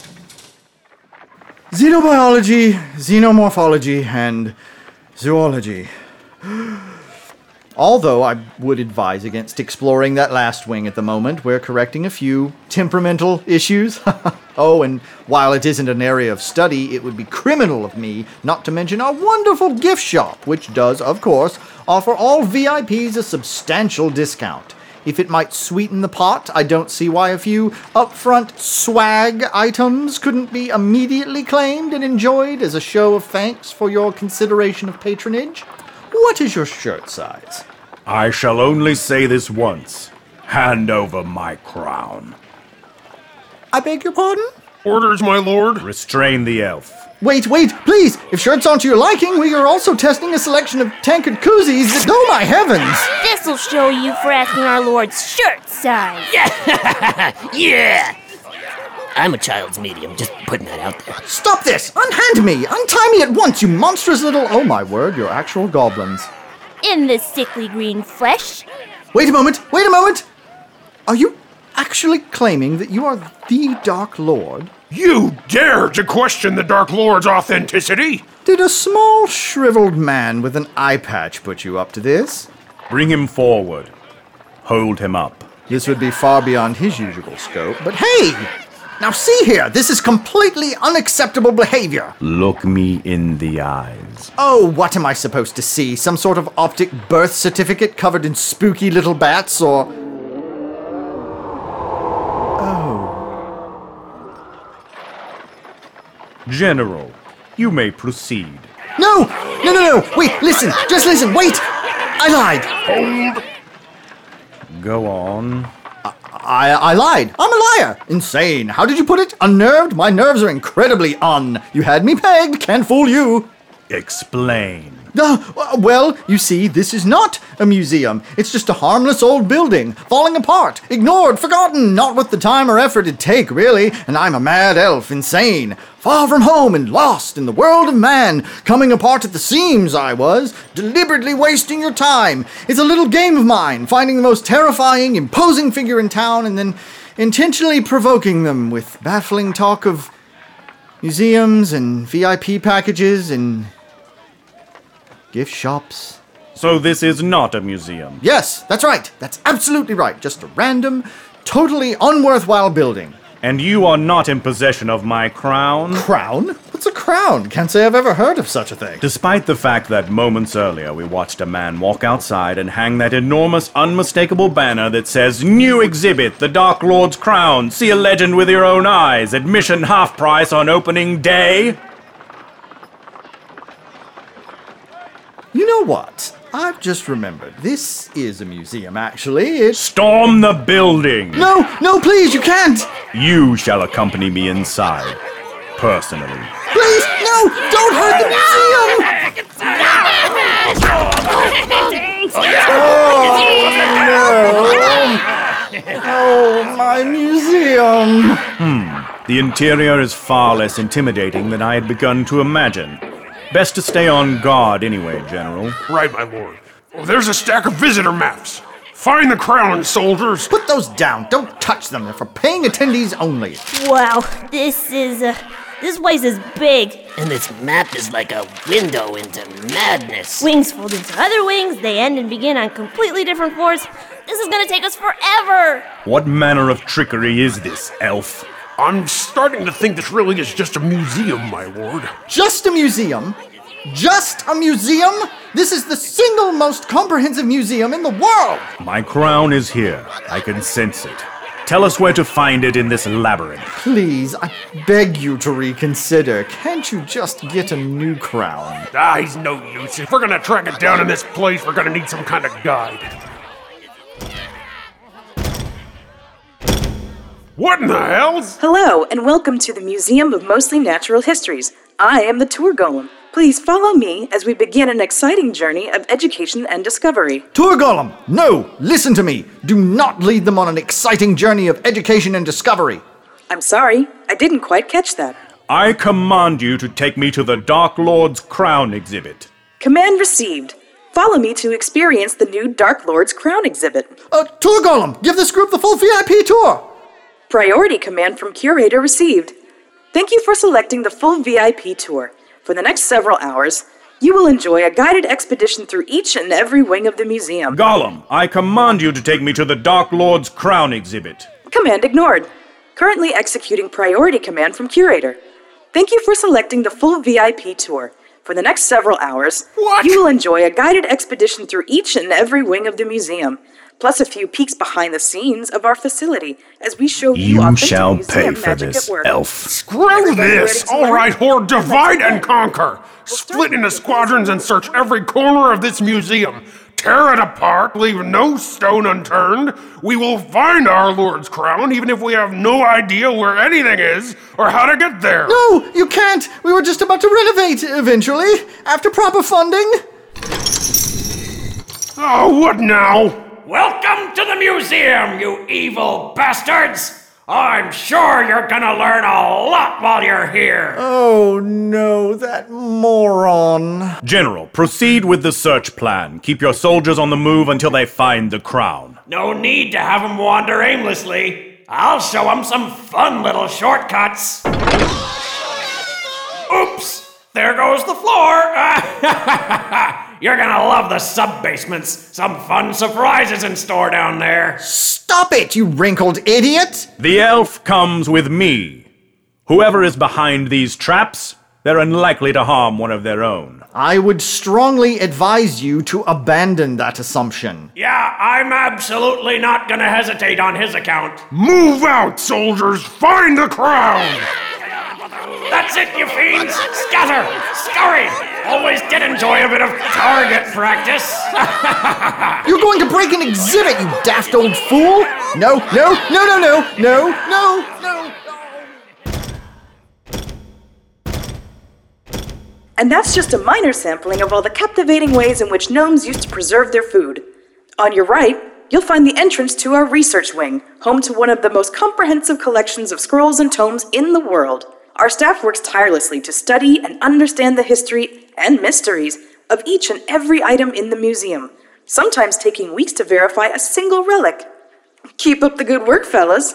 Xenobiology, xenomorphology, and zoology. Although I would advise against exploring that last wing at the moment, we're correcting a few temperamental issues. oh, and while it isn't an area of study, it would be criminal of me not to mention our wonderful gift shop, which does, of course, offer all VIPs a substantial discount. If it might sweeten the pot, I don't see why a few upfront swag items couldn't be immediately claimed and enjoyed as a show of thanks for your consideration of patronage. What is your shirt size? I shall only say this once. Hand over my crown. I beg your pardon? Orders, my lord. Restrain the elf. Wait, wait, please! If shirts aren't to your liking, we are also testing a selection of tankard koozies that. Oh my heavens! This'll show you for asking our lord's shirt size. yeah! I'm a child's medium, just putting that out there. Stop this! Unhand me! Untie me at once, you monstrous little. Oh my word, you're actual goblins. In the sickly green flesh. Wait a moment, wait a moment! Are you actually claiming that you are the Dark Lord? You dare to question the Dark Lord's authenticity? Did a small, shriveled man with an eye patch put you up to this? Bring him forward. Hold him up. This would be far beyond his usual scope, but hey! Now see here, this is completely unacceptable behavior. Look me in the eyes. Oh, what am I supposed to see? Some sort of optic birth certificate covered in spooky little bats, or. Oh. General, you may proceed. No! No, no, no! Wait, listen! Just listen! Wait! I lied! Hold! Go on. I, I lied. I'm a liar. Insane. How did you put it? Unnerved? My nerves are incredibly un. You had me pegged. Can't fool you. Explain. Uh, well, you see, this is not a museum. It's just a harmless old building, falling apart, ignored, forgotten, not worth the time or effort it'd take, really. And I'm a mad elf, insane, far from home and lost in the world of man, coming apart at the seams, I was, deliberately wasting your time. It's a little game of mine, finding the most terrifying, imposing figure in town and then intentionally provoking them with baffling talk of museums and VIP packages and gift shops. So this is not a museum. Yes, that's right. That's absolutely right. Just a random, totally unworthwhile building. And you are not in possession of my crown? Crown? What's a crown? Can't say I've ever heard of such a thing. Despite the fact that moments earlier we watched a man walk outside and hang that enormous, unmistakable banner that says, New exhibit, the Dark Lord's crown. See a legend with your own eyes. Admission half price on opening day. You know what? I've just remembered. This is a museum, actually. It's. Storm the building! No, no, please, you can't! You shall accompany me inside. Personally. Please, no! Don't hurt the museum! Oh, no! Oh, my museum! Hmm. The interior is far less intimidating than I had begun to imagine. Best to stay on guard anyway, General. Right, my lord. Oh, there's a stack of visitor maps. Find the crown, soldiers. Put those down. Don't touch them. They're for paying attendees only. Wow, this is uh, this place is big. And this map is like a window into madness. Wings fold into other wings. They end and begin on completely different floors. This is gonna take us forever. What manner of trickery is this, elf? I'm starting to think this really is just a museum, my lord. Just a museum? Just a museum? This is the single most comprehensive museum in the world! My crown is here. I can sense it. Tell us where to find it in this labyrinth. Please, I beg you to reconsider. Can't you just get a new crown? Ah, he's no use. If we're gonna track it down in this place, we're gonna need some kind of guide. What in the hell's? Hello, and welcome to the Museum of Mostly Natural Histories. I am the tour golem. Please follow me as we begin an exciting journey of education and discovery. Tour Golem, no! Listen to me! Do not lead them on an exciting journey of education and discovery. I'm sorry, I didn't quite catch that. I command you to take me to the Dark Lord's crown exhibit. Command received. Follow me to experience the new Dark Lord's crown exhibit. Uh, Tour Golem, give this group the full VIP tour! Priority command from Curator received. Thank you for selecting the full VIP tour. For the next several hours, you will enjoy a guided expedition through each and every wing of the museum. Golem, I command you to take me to the Dark Lord's crown exhibit. Command ignored. Currently executing priority command from Curator. Thank you for selecting the full VIP tour. For the next several hours, what? you will enjoy a guided expedition through each and every wing of the museum, plus a few peeks behind the scenes of our facility as we show you, You shall pay for this, elf. Screw this! All right, Horde, divide and conquer! Split into squadrons and search every corner of this museum. Tear it apart, leave no stone unturned. We will find our Lord's crown, even if we have no idea where anything is or how to get there. No, you can't! We were just about to renovate eventually, after proper funding. Oh, what now? Welcome to the museum, you evil bastards! I'm sure you're gonna learn a lot while you're here. Oh no, that moron. General, proceed with the search plan. Keep your soldiers on the move until they find the crown. No need to have them wander aimlessly. I'll show them some fun little shortcuts. Oops! There goes the floor. You're gonna love the sub basements. Some fun surprises in store down there. Stop it, you wrinkled idiot! The elf comes with me. Whoever is behind these traps, they're unlikely to harm one of their own. I would strongly advise you to abandon that assumption. Yeah, I'm absolutely not gonna hesitate on his account. Move out, soldiers! Find the crown! That's it, you fiends! Scatter! Scurry! Always did enjoy a bit of target practice. You're going to break an exhibit, you daft old fool! No, no, no, no, no, no, no, no. And that's just a minor sampling of all the captivating ways in which gnomes used to preserve their food. On your right, you'll find the entrance to our research wing, home to one of the most comprehensive collections of scrolls and tomes in the world. Our staff works tirelessly to study and understand the history and mysteries of each and every item in the museum, sometimes taking weeks to verify a single relic. Keep up the good work, fellas.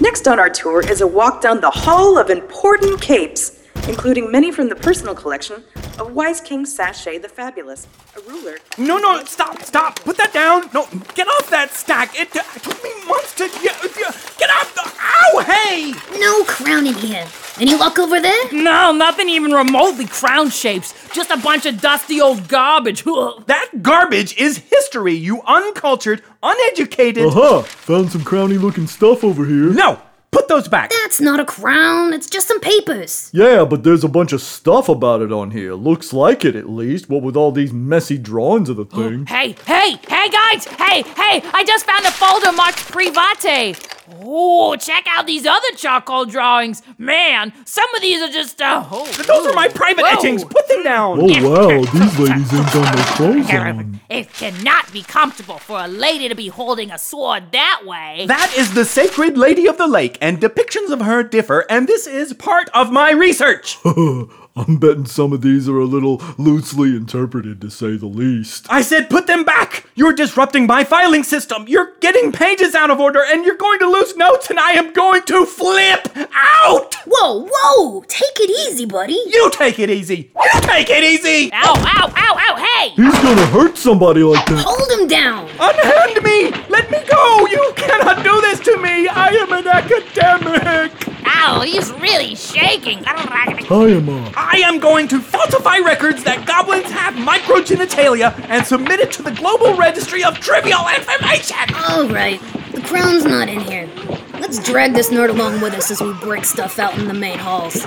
Next on our tour is a walk down the Hall of Important Capes, including many from the personal collection of Wise King Sachet the Fabulous, a ruler. No, no, stop, stop. Put that down. No, get off that stack. It uh, took me months to. Yeah, yeah, get off the. Ow, hey! No crown in here. Any luck over there? No, nothing even remotely crown shapes. Just a bunch of dusty old garbage. That garbage is history, you uncultured, uneducated. Aha! Found some crowny looking stuff over here. No! Put those back. That's not a crown, it's just some papers. Yeah, but there's a bunch of stuff about it on here. Looks like it at least, what with all these messy drawings of the thing. Hey, hey, hey, guys! Hey, hey! I just found a folder marked Private. Oh, check out these other charcoal drawings. Man, some of these are just. Uh, oh, Those are my private whoa. etchings. Put them down. Oh wow, these ladies ain't got no clothes on. It cannot be comfortable for a lady to be holding a sword that way. That is the sacred lady of the lake, and depictions of her differ, and this is part of my research. I'm betting some of these are a little loosely interpreted to say the least. I said put them back! You're disrupting my filing system! You're getting pages out of order, and you're going to lose notes, and I am going to flip out! Whoa, whoa! Take it easy, buddy. You take it easy! You take it easy! Ow, ow, ow, ow, hey! He's gonna hurt somebody like that. Hold him down. Unhand me! Let me go! You cannot do this to me! I am an academic! Ow, he's really shaking. Tie him up. I am going to falsify records that goblins have microgenitalia and submit it to the Global Registry of Trivial Information! All right, the crown's not in here. Let's drag this nerd along with us as we break stuff out in the main halls.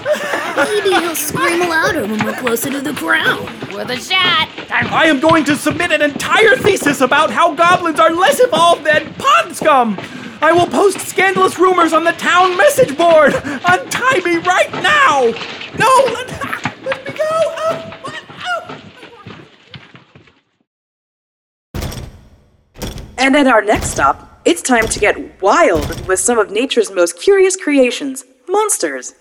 Maybe he'll scream louder when we're closer to the crown. With a shot. I am going to submit an entire thesis about how goblins are less evolved than pond scum! I will post scandalous rumors on the town message board! Untie me right now! No! Let, let me go! Oh, And at our next stop, it's time to get wild with some of nature's most curious creations monsters.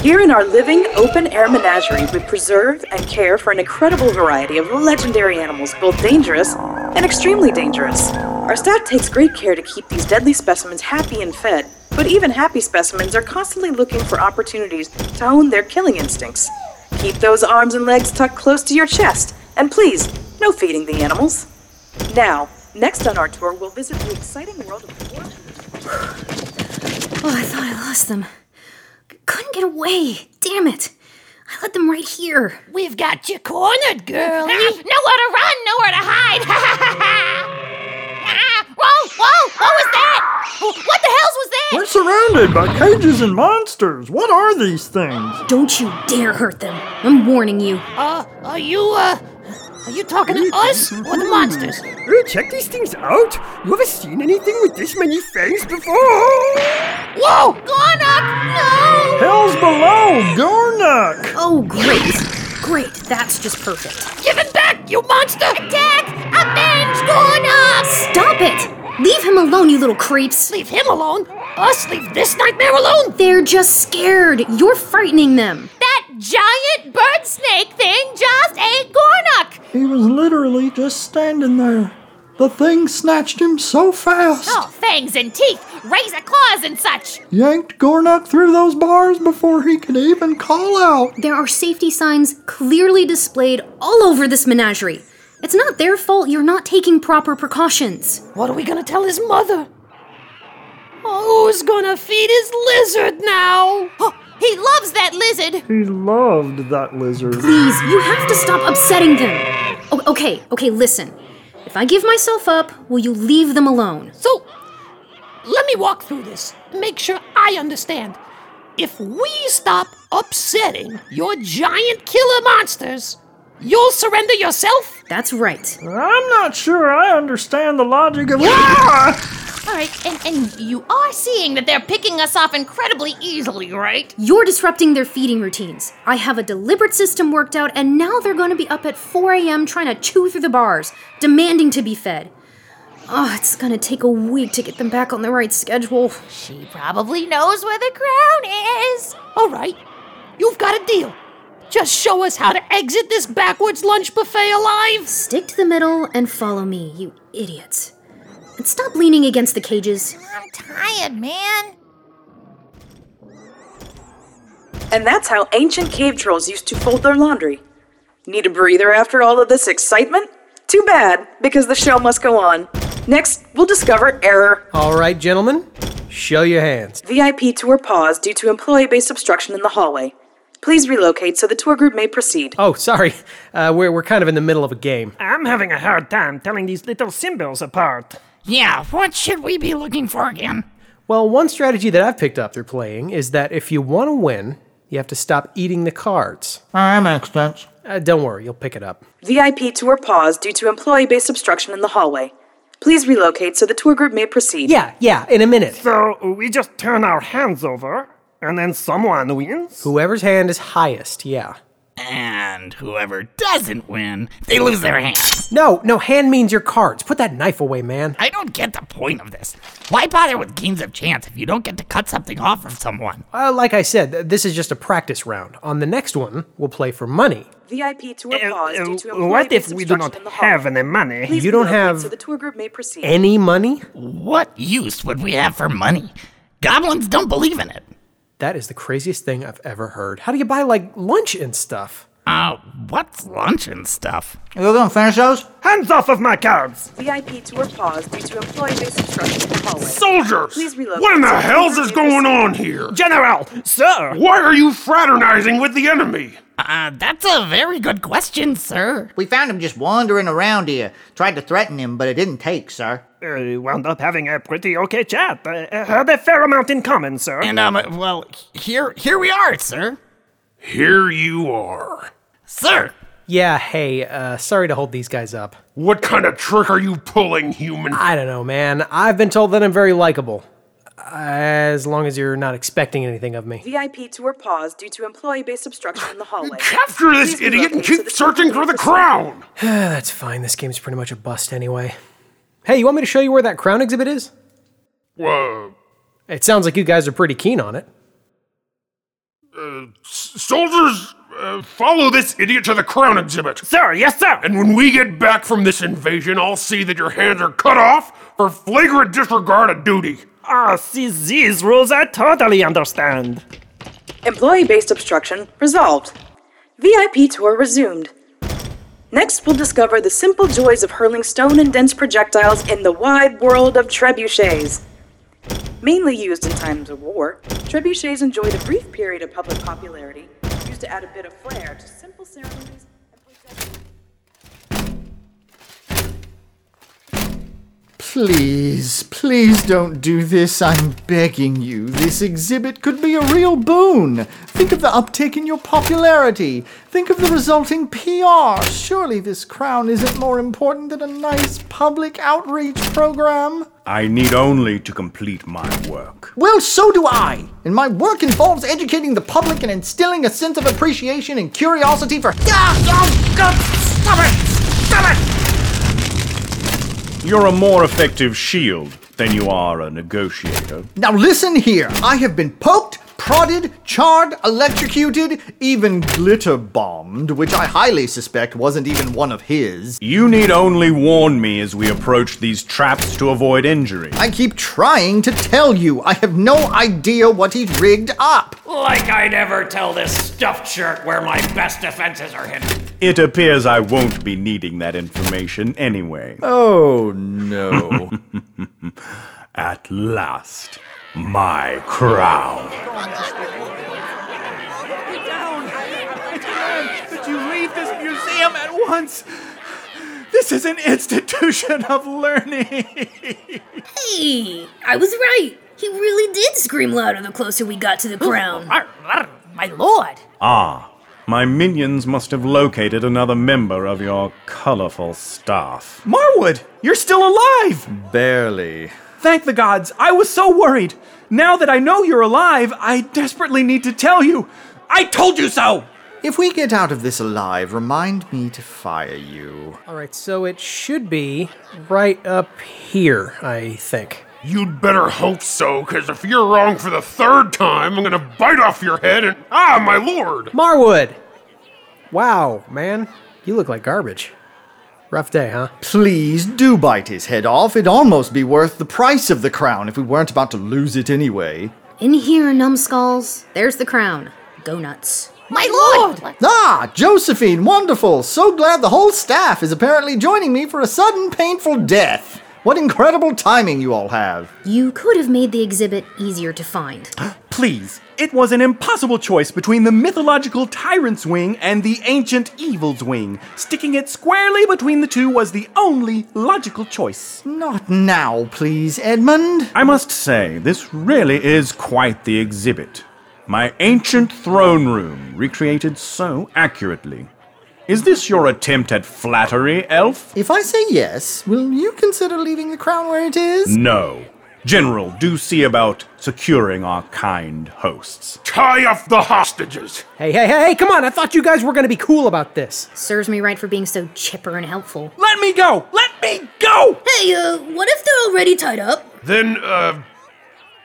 Here in our living, open air menagerie, we preserve and care for an incredible variety of legendary animals, both dangerous and extremely dangerous. Our staff takes great care to keep these deadly specimens happy and fed, but even happy specimens are constantly looking for opportunities to hone their killing instincts. Keep those arms and legs tucked close to your chest, and please, no feeding the animals. Now, next on our tour, we'll visit the exciting world of war. Oh, I thought I lost them. C- couldn't get away. Damn it. I let them right here. We've got you cornered, girl. nowhere to run, nowhere to hide. whoa, whoa, what was that? What the hell was that? We're surrounded by cages and monsters. What are these things? Don't you dare hurt them. I'm warning you. Uh, are you, uh, are you talking to us or the monsters? Hey, check these things out. You ever seen anything with this many fangs before? Whoa! Gornok, no! Hell's below, Gornuk! Oh, great. Great, that's just perfect. Give it back, you monster! Attack! Avenge Gornok! Stop it! Leave him alone, you little creeps. Leave him alone. Us leave this nightmare alone. They're just scared. You're frightening them. That giant bird snake thing just ate Gornok! He was literally just standing there. The thing snatched him so fast. Oh, fangs and teeth, razor claws and such. Yanked Gornuk through those bars before he could even call out. There are safety signs clearly displayed all over this menagerie. It's not their fault you're not taking proper precautions. What are we gonna tell his mother? Who's gonna feed his lizard now? Oh, he loves that lizard. He loved that lizard. Please, you have to stop upsetting them. O- okay, okay, listen. If I give myself up, will you leave them alone? So, let me walk through this. Make sure I understand. If we stop upsetting your giant killer monsters, you'll surrender yourself? That's right. I'm not sure I understand the logic of. All right, and, and you are seeing that they're picking us off incredibly easily, right? You're disrupting their feeding routines. I have a deliberate system worked out, and now they're going to be up at 4 a.m. trying to chew through the bars, demanding to be fed. Oh, it's gonna take a week to get them back on the right schedule. She probably knows where the crown is. All right, you've got a deal. Just show us how to exit this backwards lunch buffet alive. Stick to the middle and follow me, you idiots. And stop leaning against the cages. I'm tired, man. And that's how ancient cave trolls used to fold their laundry. Need a breather after all of this excitement? Too bad, because the show must go on. Next, we'll discover error. All right, gentlemen. Show your hands. VIP tour paused due to employee based obstruction in the hallway. Please relocate so the tour group may proceed. Oh, sorry. Uh, we're, we're kind of in the middle of a game. I'm having a hard time telling these little symbols apart. Yeah, what should we be looking for again? Well, one strategy that I've picked up through playing is that if you want to win, you have to stop eating the cards. That makes sense. Uh, don't worry, you'll pick it up. VIP tour paused due to employee based obstruction in the hallway. Please relocate so the tour group may proceed. Yeah, yeah, in a minute. So we just turn our hands over, and then someone wins? Whoever's hand is highest, yeah. And whoever doesn't win, they lose their hand. No, no, hand means your cards. Put that knife away, man. I don't get the point of this. Why bother with games of chance if you don't get to cut something off of someone? Uh, like I said, th- this is just a practice round. On the next one, we'll play for money. VIP tour paused due to Uh, employee what if we do not in the hallway. have any money? Please You don't relocate have so the tour group may proceed. Any money? What use would we have for money? Goblins don't believe in it. That is the craziest thing I've ever heard. How do you buy, like, lunch and stuff? Uh, what's lunch and stuff? You gonna finish those? Hands off of my cards! VIP tour paused due to employee based obstruction in the hallway. Soldiers! Please relocate. What in the tour hell's group is going on here? General, sir! Why are you fraternizing with the enemy? Uh, that's a very good question, sir. We found him just wandering around here. Tried to threaten him, but it didn't take, sir. Uh, wound up having a pretty okay chat. Uh, had a fair amount in common, sir. And, um, well, here, here we are, sir. Here you are. Sir! Yeah, hey, uh, sorry to hold these guys up. What kind of trick are you pulling, human? I don't know, man. I've been told that I'm very likable. As long as you're not expecting anything of me. VIP tour paused due to employee based obstruction in the hallway. Capture this Please idiot and keep searching for the crown! That's fine. This game's pretty much a bust anyway. Hey, you want me to show you where that crown exhibit is? Uh, It sounds like you guys are pretty keen on it. uh, s- soldiers, uh, follow this idiot to the crown exhibit. Sir, yes, sir! And when we get back from this invasion, I'll see that your hands are cut off for flagrant disregard of duty. Ah, see, these rules I totally understand. Employee based obstruction resolved. VIP tour resumed. Next, we'll discover the simple joys of hurling stone and dense projectiles in the wide world of trebuchets. Mainly used in times of war, trebuchets enjoyed a brief period of public popularity, used to add a bit of flair to simple ceremonies. Please, please don't do this. I'm begging you. This exhibit could be a real boon. Think of the uptick in your popularity. Think of the resulting PR. Surely this crown isn't more important than a nice public outreach program. I need only to complete my work. Well, so do I. And my work involves educating the public and instilling a sense of appreciation and curiosity for. Ah, oh, God, stop it! Stop it! You're a more effective shield than you are a negotiator. Now listen here. I have been poked, prodded, charred, electrocuted, even glitter bombed, which I highly suspect wasn't even one of his. You need only warn me as we approach these traps to avoid injury. I keep trying to tell you. I have no idea what he's rigged up. Like I'd ever tell this stuffed shirt where my best defenses are hidden. It appears I won't be needing that information anyway. Oh no. At last, my crown. Could you leave this museum at once? This is an institution of learning. Hey, I was right. He really did scream louder the closer we got to the crown. My lord! Ah, my minions must have located another member of your colorful staff. Marwood, you're still alive! Barely. Thank the gods, I was so worried. Now that I know you're alive, I desperately need to tell you. I told you so! If we get out of this alive, remind me to fire you. All right, so it should be right up here, I think. You'd better hope so, because if you're wrong for the third time, I'm gonna bite off your head and. Ah, my lord! Marwood! Wow, man, you look like garbage. Rough day, huh? Please do bite his head off. It'd almost be worth the price of the crown if we weren't about to lose it anyway. In here, numbskulls. There's the crown. Go nuts. My lord! Ah, Josephine, wonderful. So glad the whole staff is apparently joining me for a sudden painful death. What incredible timing you all have! You could have made the exhibit easier to find. Please, it was an impossible choice between the mythological tyrant's wing and the ancient evil's wing. Sticking it squarely between the two was the only logical choice. Not now, please, Edmund. I must say, this really is quite the exhibit. My ancient throne room, recreated so accurately. Is this your attempt at flattery, Elf? If I say yes, will you consider leaving the crown where it is? No. General, do see about securing our kind hosts. Tie up the hostages. Hey, hey, hey, hey, come on. I thought you guys were going to be cool about this. Serves me right for being so chipper and helpful. Let me go! Let me go! Hey, uh, what if they're already tied up? Then, uh,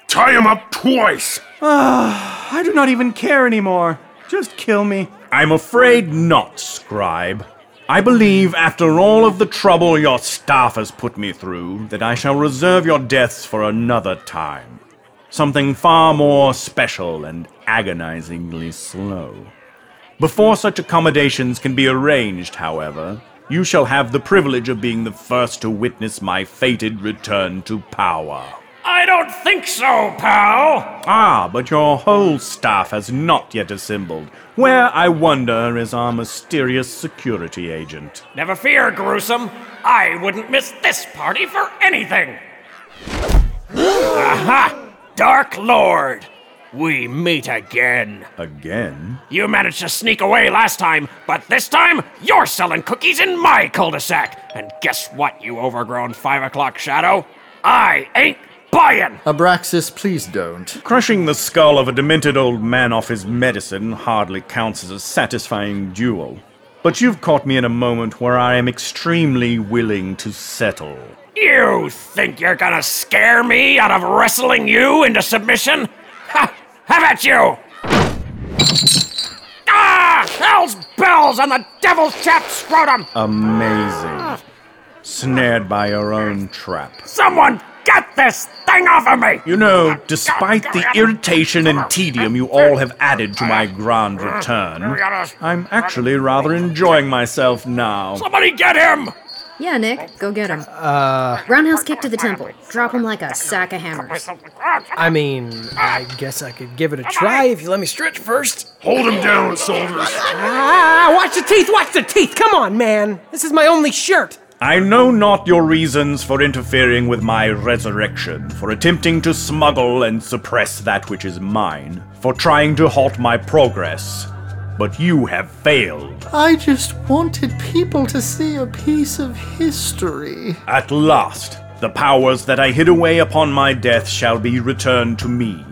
tie them up twice. Ah, I do not even care anymore. Just kill me. I'm afraid not, scribe. I believe, after all of the trouble your staff has put me through, that I shall reserve your deaths for another time. Something far more special and agonizingly slow. Before such accommodations can be arranged, however, you shall have the privilege of being the first to witness my fated return to power. I don't think so, pal. Ah, but your whole staff has not yet assembled. Where, I wonder, is our mysterious security agent? Never fear, Gruesome. I wouldn't miss this party for anything. Aha! Dark Lord! We meet again. Again? You managed to sneak away last time, but this time you're selling cookies in my cul de sac. And guess what, you overgrown five o'clock shadow? I ain't buying! Abraxas, please don't. Crushing the skull of a demented old man off his medicine hardly counts as a satisfying duel. But you've caught me in a moment where I am extremely willing to settle. You think you're gonna scare me out of wrestling you into submission? Ha! Have at you! Ah! Hell's bells on the devil's chap scrotum! Amazing. Snared by your own trap. Someone get this thing off of me! You know, despite the irritation and tedium you all have added to my grand return, I'm actually rather enjoying myself now. Somebody get him! Yeah, Nick, go get him. Uh, Roundhouse kick to the temple. Drop him like a sack of hammers. I mean, I guess I could give it a try if you let me stretch first. Hold him down, soldiers. Ah, watch the teeth, watch the teeth. Come on, man. This is my only shirt. I know not your reasons for interfering with my resurrection, for attempting to smuggle and suppress that which is mine, for trying to halt my progress. But you have failed. I just wanted people to see a piece of history. At last, the powers that I hid away upon my death shall be returned to me.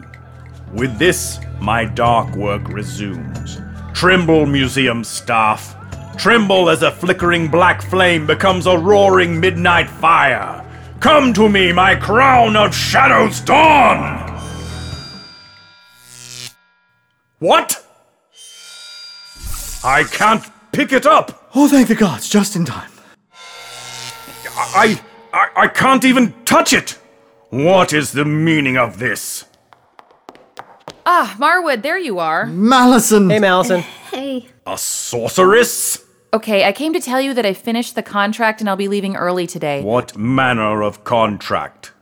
With this, my dark work resumes. Tremble, museum staff. Tremble as a flickering black flame becomes a roaring midnight fire. Come to me, my crown of shadows dawn! What? I can't pick it up! Oh, thank the gods, just in time. I, I, I can't even touch it! What is the meaning of this? Ah, Marwood, there you are. Malison! Hey, Malison. Hey. A sorceress? Okay, I came to tell you that I finished the contract and I'll be leaving early today. What manner of contract?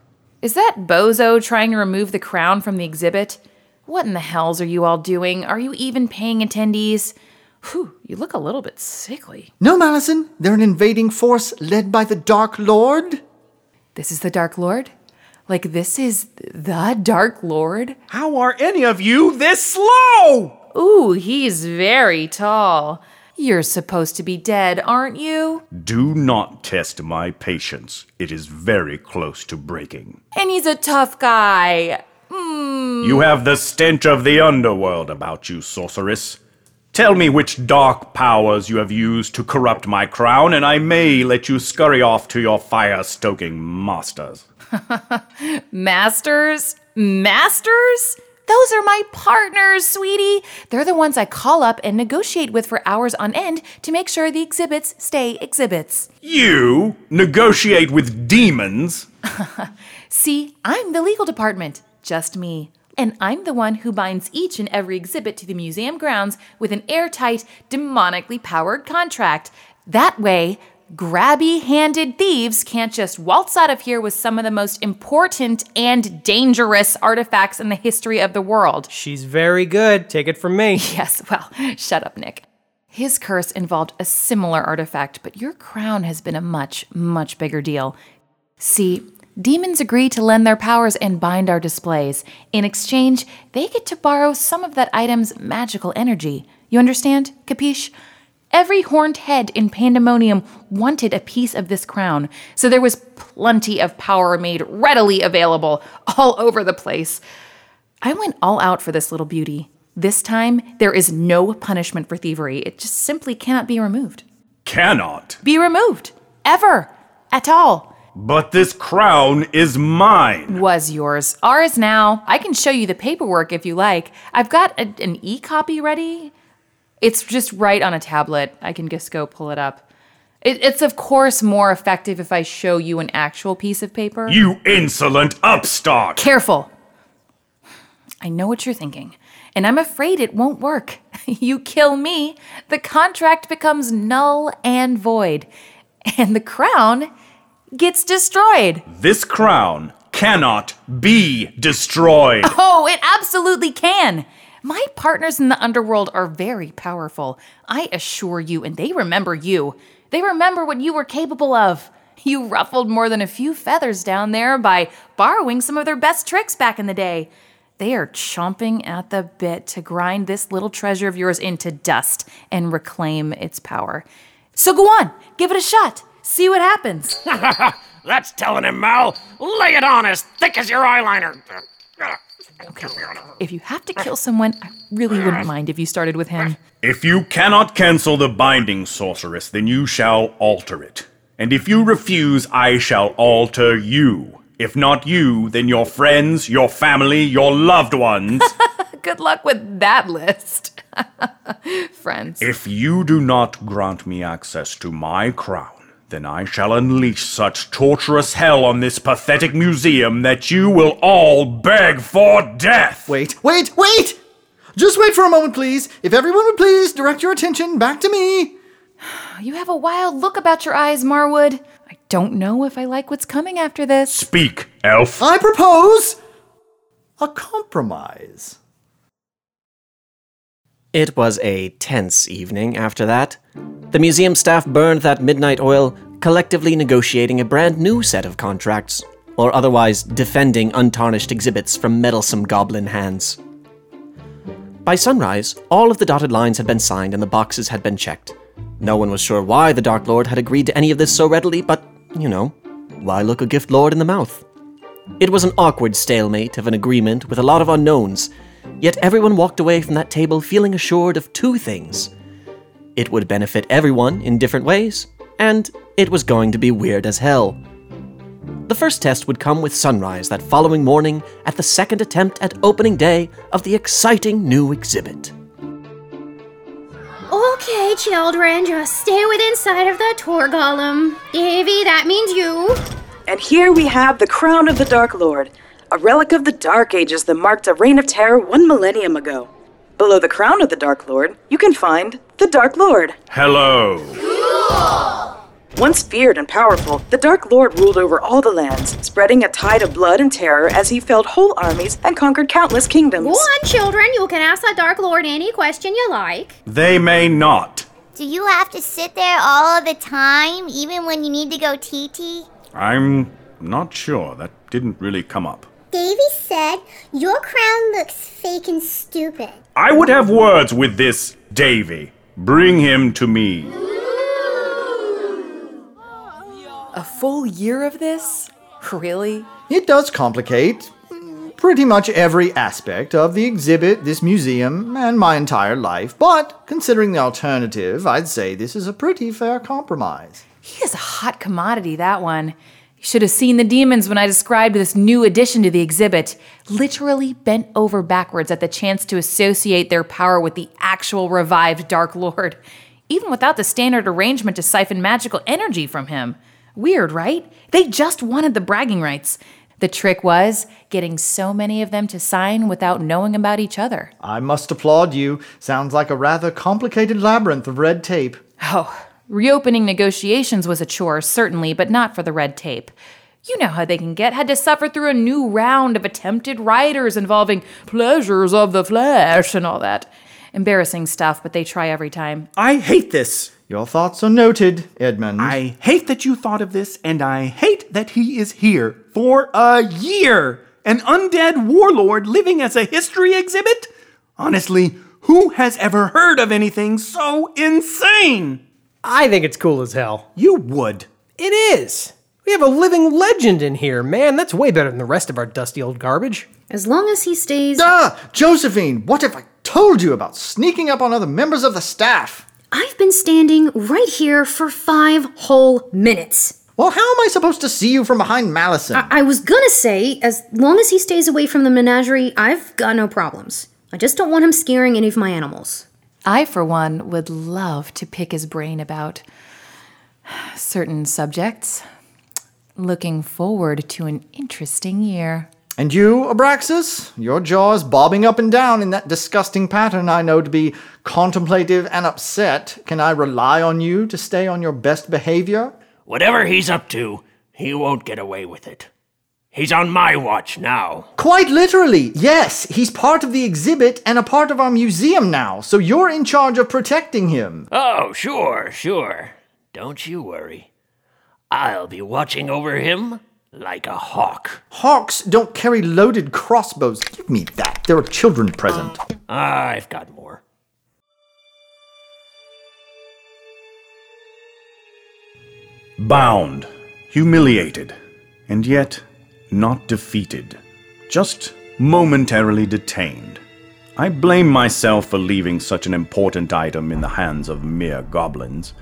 Is that Bozo trying to remove the crown from the exhibit? What in the hells are you all doing? Are you even paying attendees? Whew, you look a little bit sickly. No, Malison, they're an invading force led by the Dark Lord. This is the Dark Lord? Like, this is the Dark Lord? How are any of you this slow? Ooh, he's very tall. You're supposed to be dead, aren't you? Do not test my patience. It is very close to breaking. And he's a tough guy. Mm. You have the stench of the underworld about you, sorceress. Tell me which dark powers you have used to corrupt my crown, and I may let you scurry off to your fire stoking masters. Masters? Masters? Those are my partners, sweetie. They're the ones I call up and negotiate with for hours on end to make sure the exhibits stay exhibits. You negotiate with demons? See, I'm the legal department, just me. And I'm the one who binds each and every exhibit to the museum grounds with an airtight, demonically powered contract. That way, grabby handed thieves can't just waltz out of here with some of the most important and dangerous artifacts in the history of the world. She's very good. Take it from me. Yes, well, shut up, Nick. His curse involved a similar artifact, but your crown has been a much, much bigger deal. See, demons agree to lend their powers and bind our displays. In exchange, they get to borrow some of that item's magical energy. You understand? Capiche? Every horned head in Pandemonium wanted a piece of this crown, so there was plenty of power made readily available all over the place. I went all out for this little beauty. This time, there is no punishment for thievery. It just simply cannot be removed. Cannot. Be removed. Ever. At all. But this crown is mine. Was yours. Ours now. I can show you the paperwork if you like. I've got a, an e copy ready. It's just right on a tablet. I can just go pull it up. It, it's, of course, more effective if I show you an actual piece of paper. You insolent upstart! Careful. I know what you're thinking, and I'm afraid it won't work. you kill me, the contract becomes null and void, and the crown gets destroyed. This crown cannot be destroyed. Oh, it absolutely can. My partners in the underworld are very powerful. I assure you, and they remember you. They remember what you were capable of. You ruffled more than a few feathers down there by borrowing some of their best tricks back in the day. They are chomping at the bit to grind this little treasure of yours into dust and reclaim its power. So go on, give it a shot. See what happens. That's telling him, Mal. Lay it on as thick as your eyeliner. Okay. If you have to kill someone, I really wouldn't mind if you started with him. If you cannot cancel the binding, sorceress, then you shall alter it. And if you refuse, I shall alter you. If not you, then your friends, your family, your loved ones. Good luck with that list. Friends. if you do not grant me access to my crown, then I shall unleash such torturous hell on this pathetic museum that you will all beg for death. Wait, wait, wait! Just wait for a moment, please. If everyone would please direct your attention back to me. You have a wild look about your eyes, Marwood. I don't know if I like what's coming after this. Speak, elf. I propose a compromise. It was a tense evening after that. The museum staff burned that midnight oil, collectively negotiating a brand new set of contracts, or otherwise defending untarnished exhibits from meddlesome goblin hands. By sunrise, all of the dotted lines had been signed and the boxes had been checked. No one was sure why the Dark Lord had agreed to any of this so readily, but, you know, why look a gift lord in the mouth? It was an awkward stalemate of an agreement with a lot of unknowns, yet everyone walked away from that table feeling assured of two things. It would benefit everyone in different ways, and it was going to be weird as hell. The first test would come with sunrise that following morning at the second attempt at opening day of the exciting new exhibit. Okay, children, just stay within sight of the tour golem. Davy, that means you. And here we have the Crown of the Dark Lord, a relic of the Dark Ages that marked a reign of terror one millennium ago. Below the Crown of the Dark Lord, you can find the Dark Lord. Hello. Once feared and powerful, the Dark Lord ruled over all the lands, spreading a tide of blood and terror as he felled whole armies and conquered countless kingdoms. Go on, children, you can ask the Dark Lord any question you like. They may not. Do you have to sit there all of the time, even when you need to go TT? I'm not sure. That didn't really come up. Davy said your crown looks fake and stupid. I would have words with this Davy. Bring him to me. A full year of this? Really? It does complicate pretty much every aspect of the exhibit, this museum, and my entire life, but considering the alternative, I'd say this is a pretty fair compromise. He is a hot commodity, that one. Should have seen the demons when I described this new addition to the exhibit. Literally bent over backwards at the chance to associate their power with the actual revived Dark Lord, even without the standard arrangement to siphon magical energy from him. Weird, right? They just wanted the bragging rights. The trick was getting so many of them to sign without knowing about each other. I must applaud you. Sounds like a rather complicated labyrinth of red tape. Oh, Reopening negotiations was a chore, certainly, but not for the red tape. You know how they can get. Had to suffer through a new round of attempted riders involving pleasures of the flesh and all that. Embarrassing stuff, but they try every time. I hate this. Your thoughts are noted, Edmund. I hate that you thought of this, and I hate that he is here for a year. An undead warlord living as a history exhibit? Honestly, who has ever heard of anything so insane? I think it's cool as hell. You would. It is. We have a living legend in here, man. That's way better than the rest of our dusty old garbage. As long as he stays. Ah, Josephine, what if I told you about sneaking up on other members of the staff? I've been standing right here for five whole minutes. Well, how am I supposed to see you from behind Malison? I, I was gonna say, as long as he stays away from the menagerie, I've got no problems. I just don't want him scaring any of my animals. I, for one, would love to pick his brain about certain subjects. Looking forward to an interesting year. And you, Abraxas? Your jaw is bobbing up and down in that disgusting pattern I know to be contemplative and upset. Can I rely on you to stay on your best behavior? Whatever he's up to, he won't get away with it. He's on my watch now. Quite literally, yes. He's part of the exhibit and a part of our museum now, so you're in charge of protecting him. Oh, sure, sure. Don't you worry. I'll be watching over him like a hawk. Hawks don't carry loaded crossbows. Give me that. They're a children present. I've got more. Bound, humiliated, and yet not defeated. Just momentarily detained. I blame myself for leaving such an important item in the hands of mere goblins.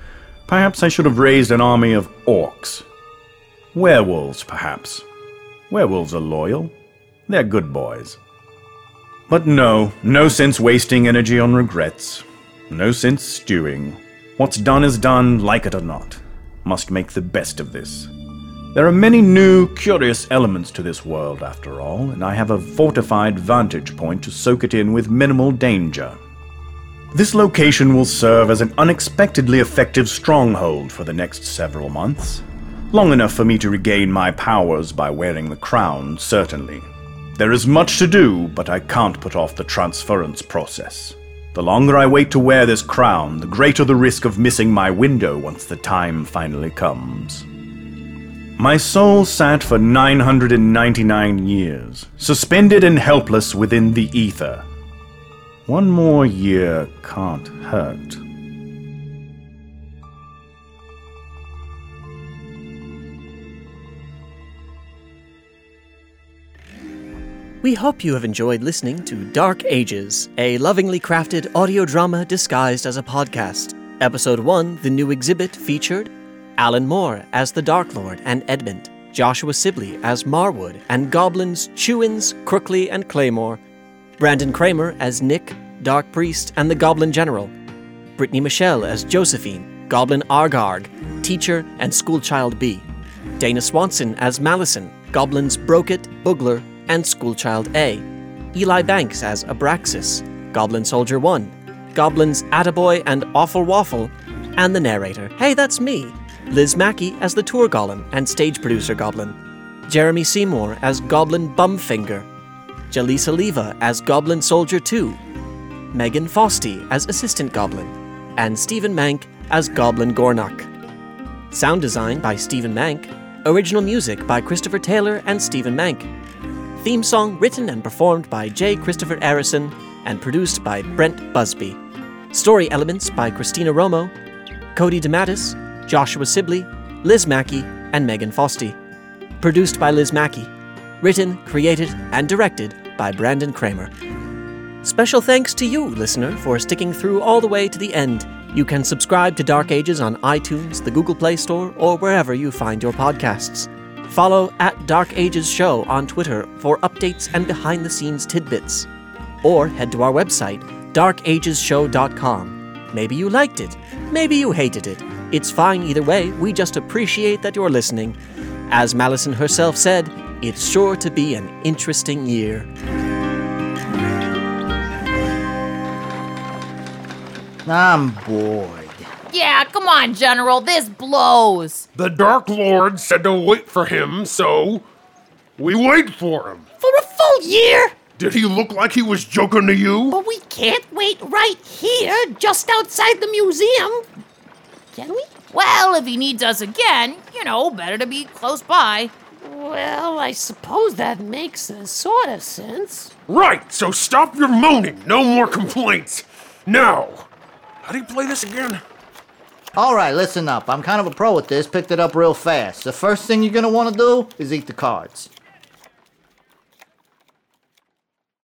Perhaps I should have raised an army of orcs. Werewolves, perhaps. Werewolves are loyal. They're good boys. But no, no sense wasting energy on regrets. No sense stewing. What's done is done, like it or not. Must make the best of this. There are many new, curious elements to this world, after all, and I have a fortified vantage point to soak it in with minimal danger. This location will serve as an unexpectedly effective stronghold for the next several months. Long enough for me to regain my powers by wearing the crown, certainly. There is much to do, but I can't put off the transference process. The longer I wait to wear this crown, the greater the risk of missing my window once the time finally comes. My soul sat for 999 years, suspended and helpless within the ether. One more year can't hurt. We hope you have enjoyed listening to Dark Ages, a lovingly crafted audio drama disguised as a podcast. Episode 1, The New Exhibit, featured Alan Moore as the Dark Lord and Edmund, Joshua Sibley as Marwood and Goblins Chewins, Crookley, and Claymore, Brandon Kramer as Nick, Dark Priest, and the Goblin General, Brittany Michelle as Josephine, Goblin Argarg, Teacher, and Schoolchild B, Dana Swanson as Malison, Goblins Broket, Bugler, and Schoolchild A, Eli Banks as Abraxas, Goblin Soldier 1, Goblins Attaboy and Awful Waffle, and the narrator, hey, that's me, Liz Mackey as the tour golem and stage producer goblin, Jeremy Seymour as Goblin Bumfinger, Jalisa Leva as Goblin Soldier 2, Megan Fosty as Assistant Goblin, and Stephen Mank as Goblin Gornok. Sound design by Stephen Mank, original music by Christopher Taylor and Stephen Mank. Theme song written and performed by J. Christopher Arison and produced by Brent Busby. Story elements by Christina Romo, Cody DeMattis, Joshua Sibley, Liz Mackey, and Megan Fosty. Produced by Liz Mackey. Written, created, and directed by Brandon Kramer. Special thanks to you, listener, for sticking through all the way to the end. You can subscribe to Dark Ages on iTunes, the Google Play Store, or wherever you find your podcasts. Follow at Dark Ages Show on Twitter for updates and behind the scenes tidbits. Or head to our website, darkagesshow.com. Maybe you liked it, maybe you hated it. It's fine either way, we just appreciate that you're listening. As Malison herself said, it's sure to be an interesting year. I'm bored. Yeah, come on, General. This blows. The Dark Lord said to wait for him, so we wait for him. For a full year? Did he look like he was joking to you? But we can't wait right here, just outside the museum. Can we? Well, if he needs us again, you know, better to be close by. Well, I suppose that makes a sort of sense. Right, so stop your moaning. No more complaints. Now, how do you play this again? All right, listen up. I'm kind of a pro at this. Picked it up real fast. The first thing you're going to want to do is eat the cards.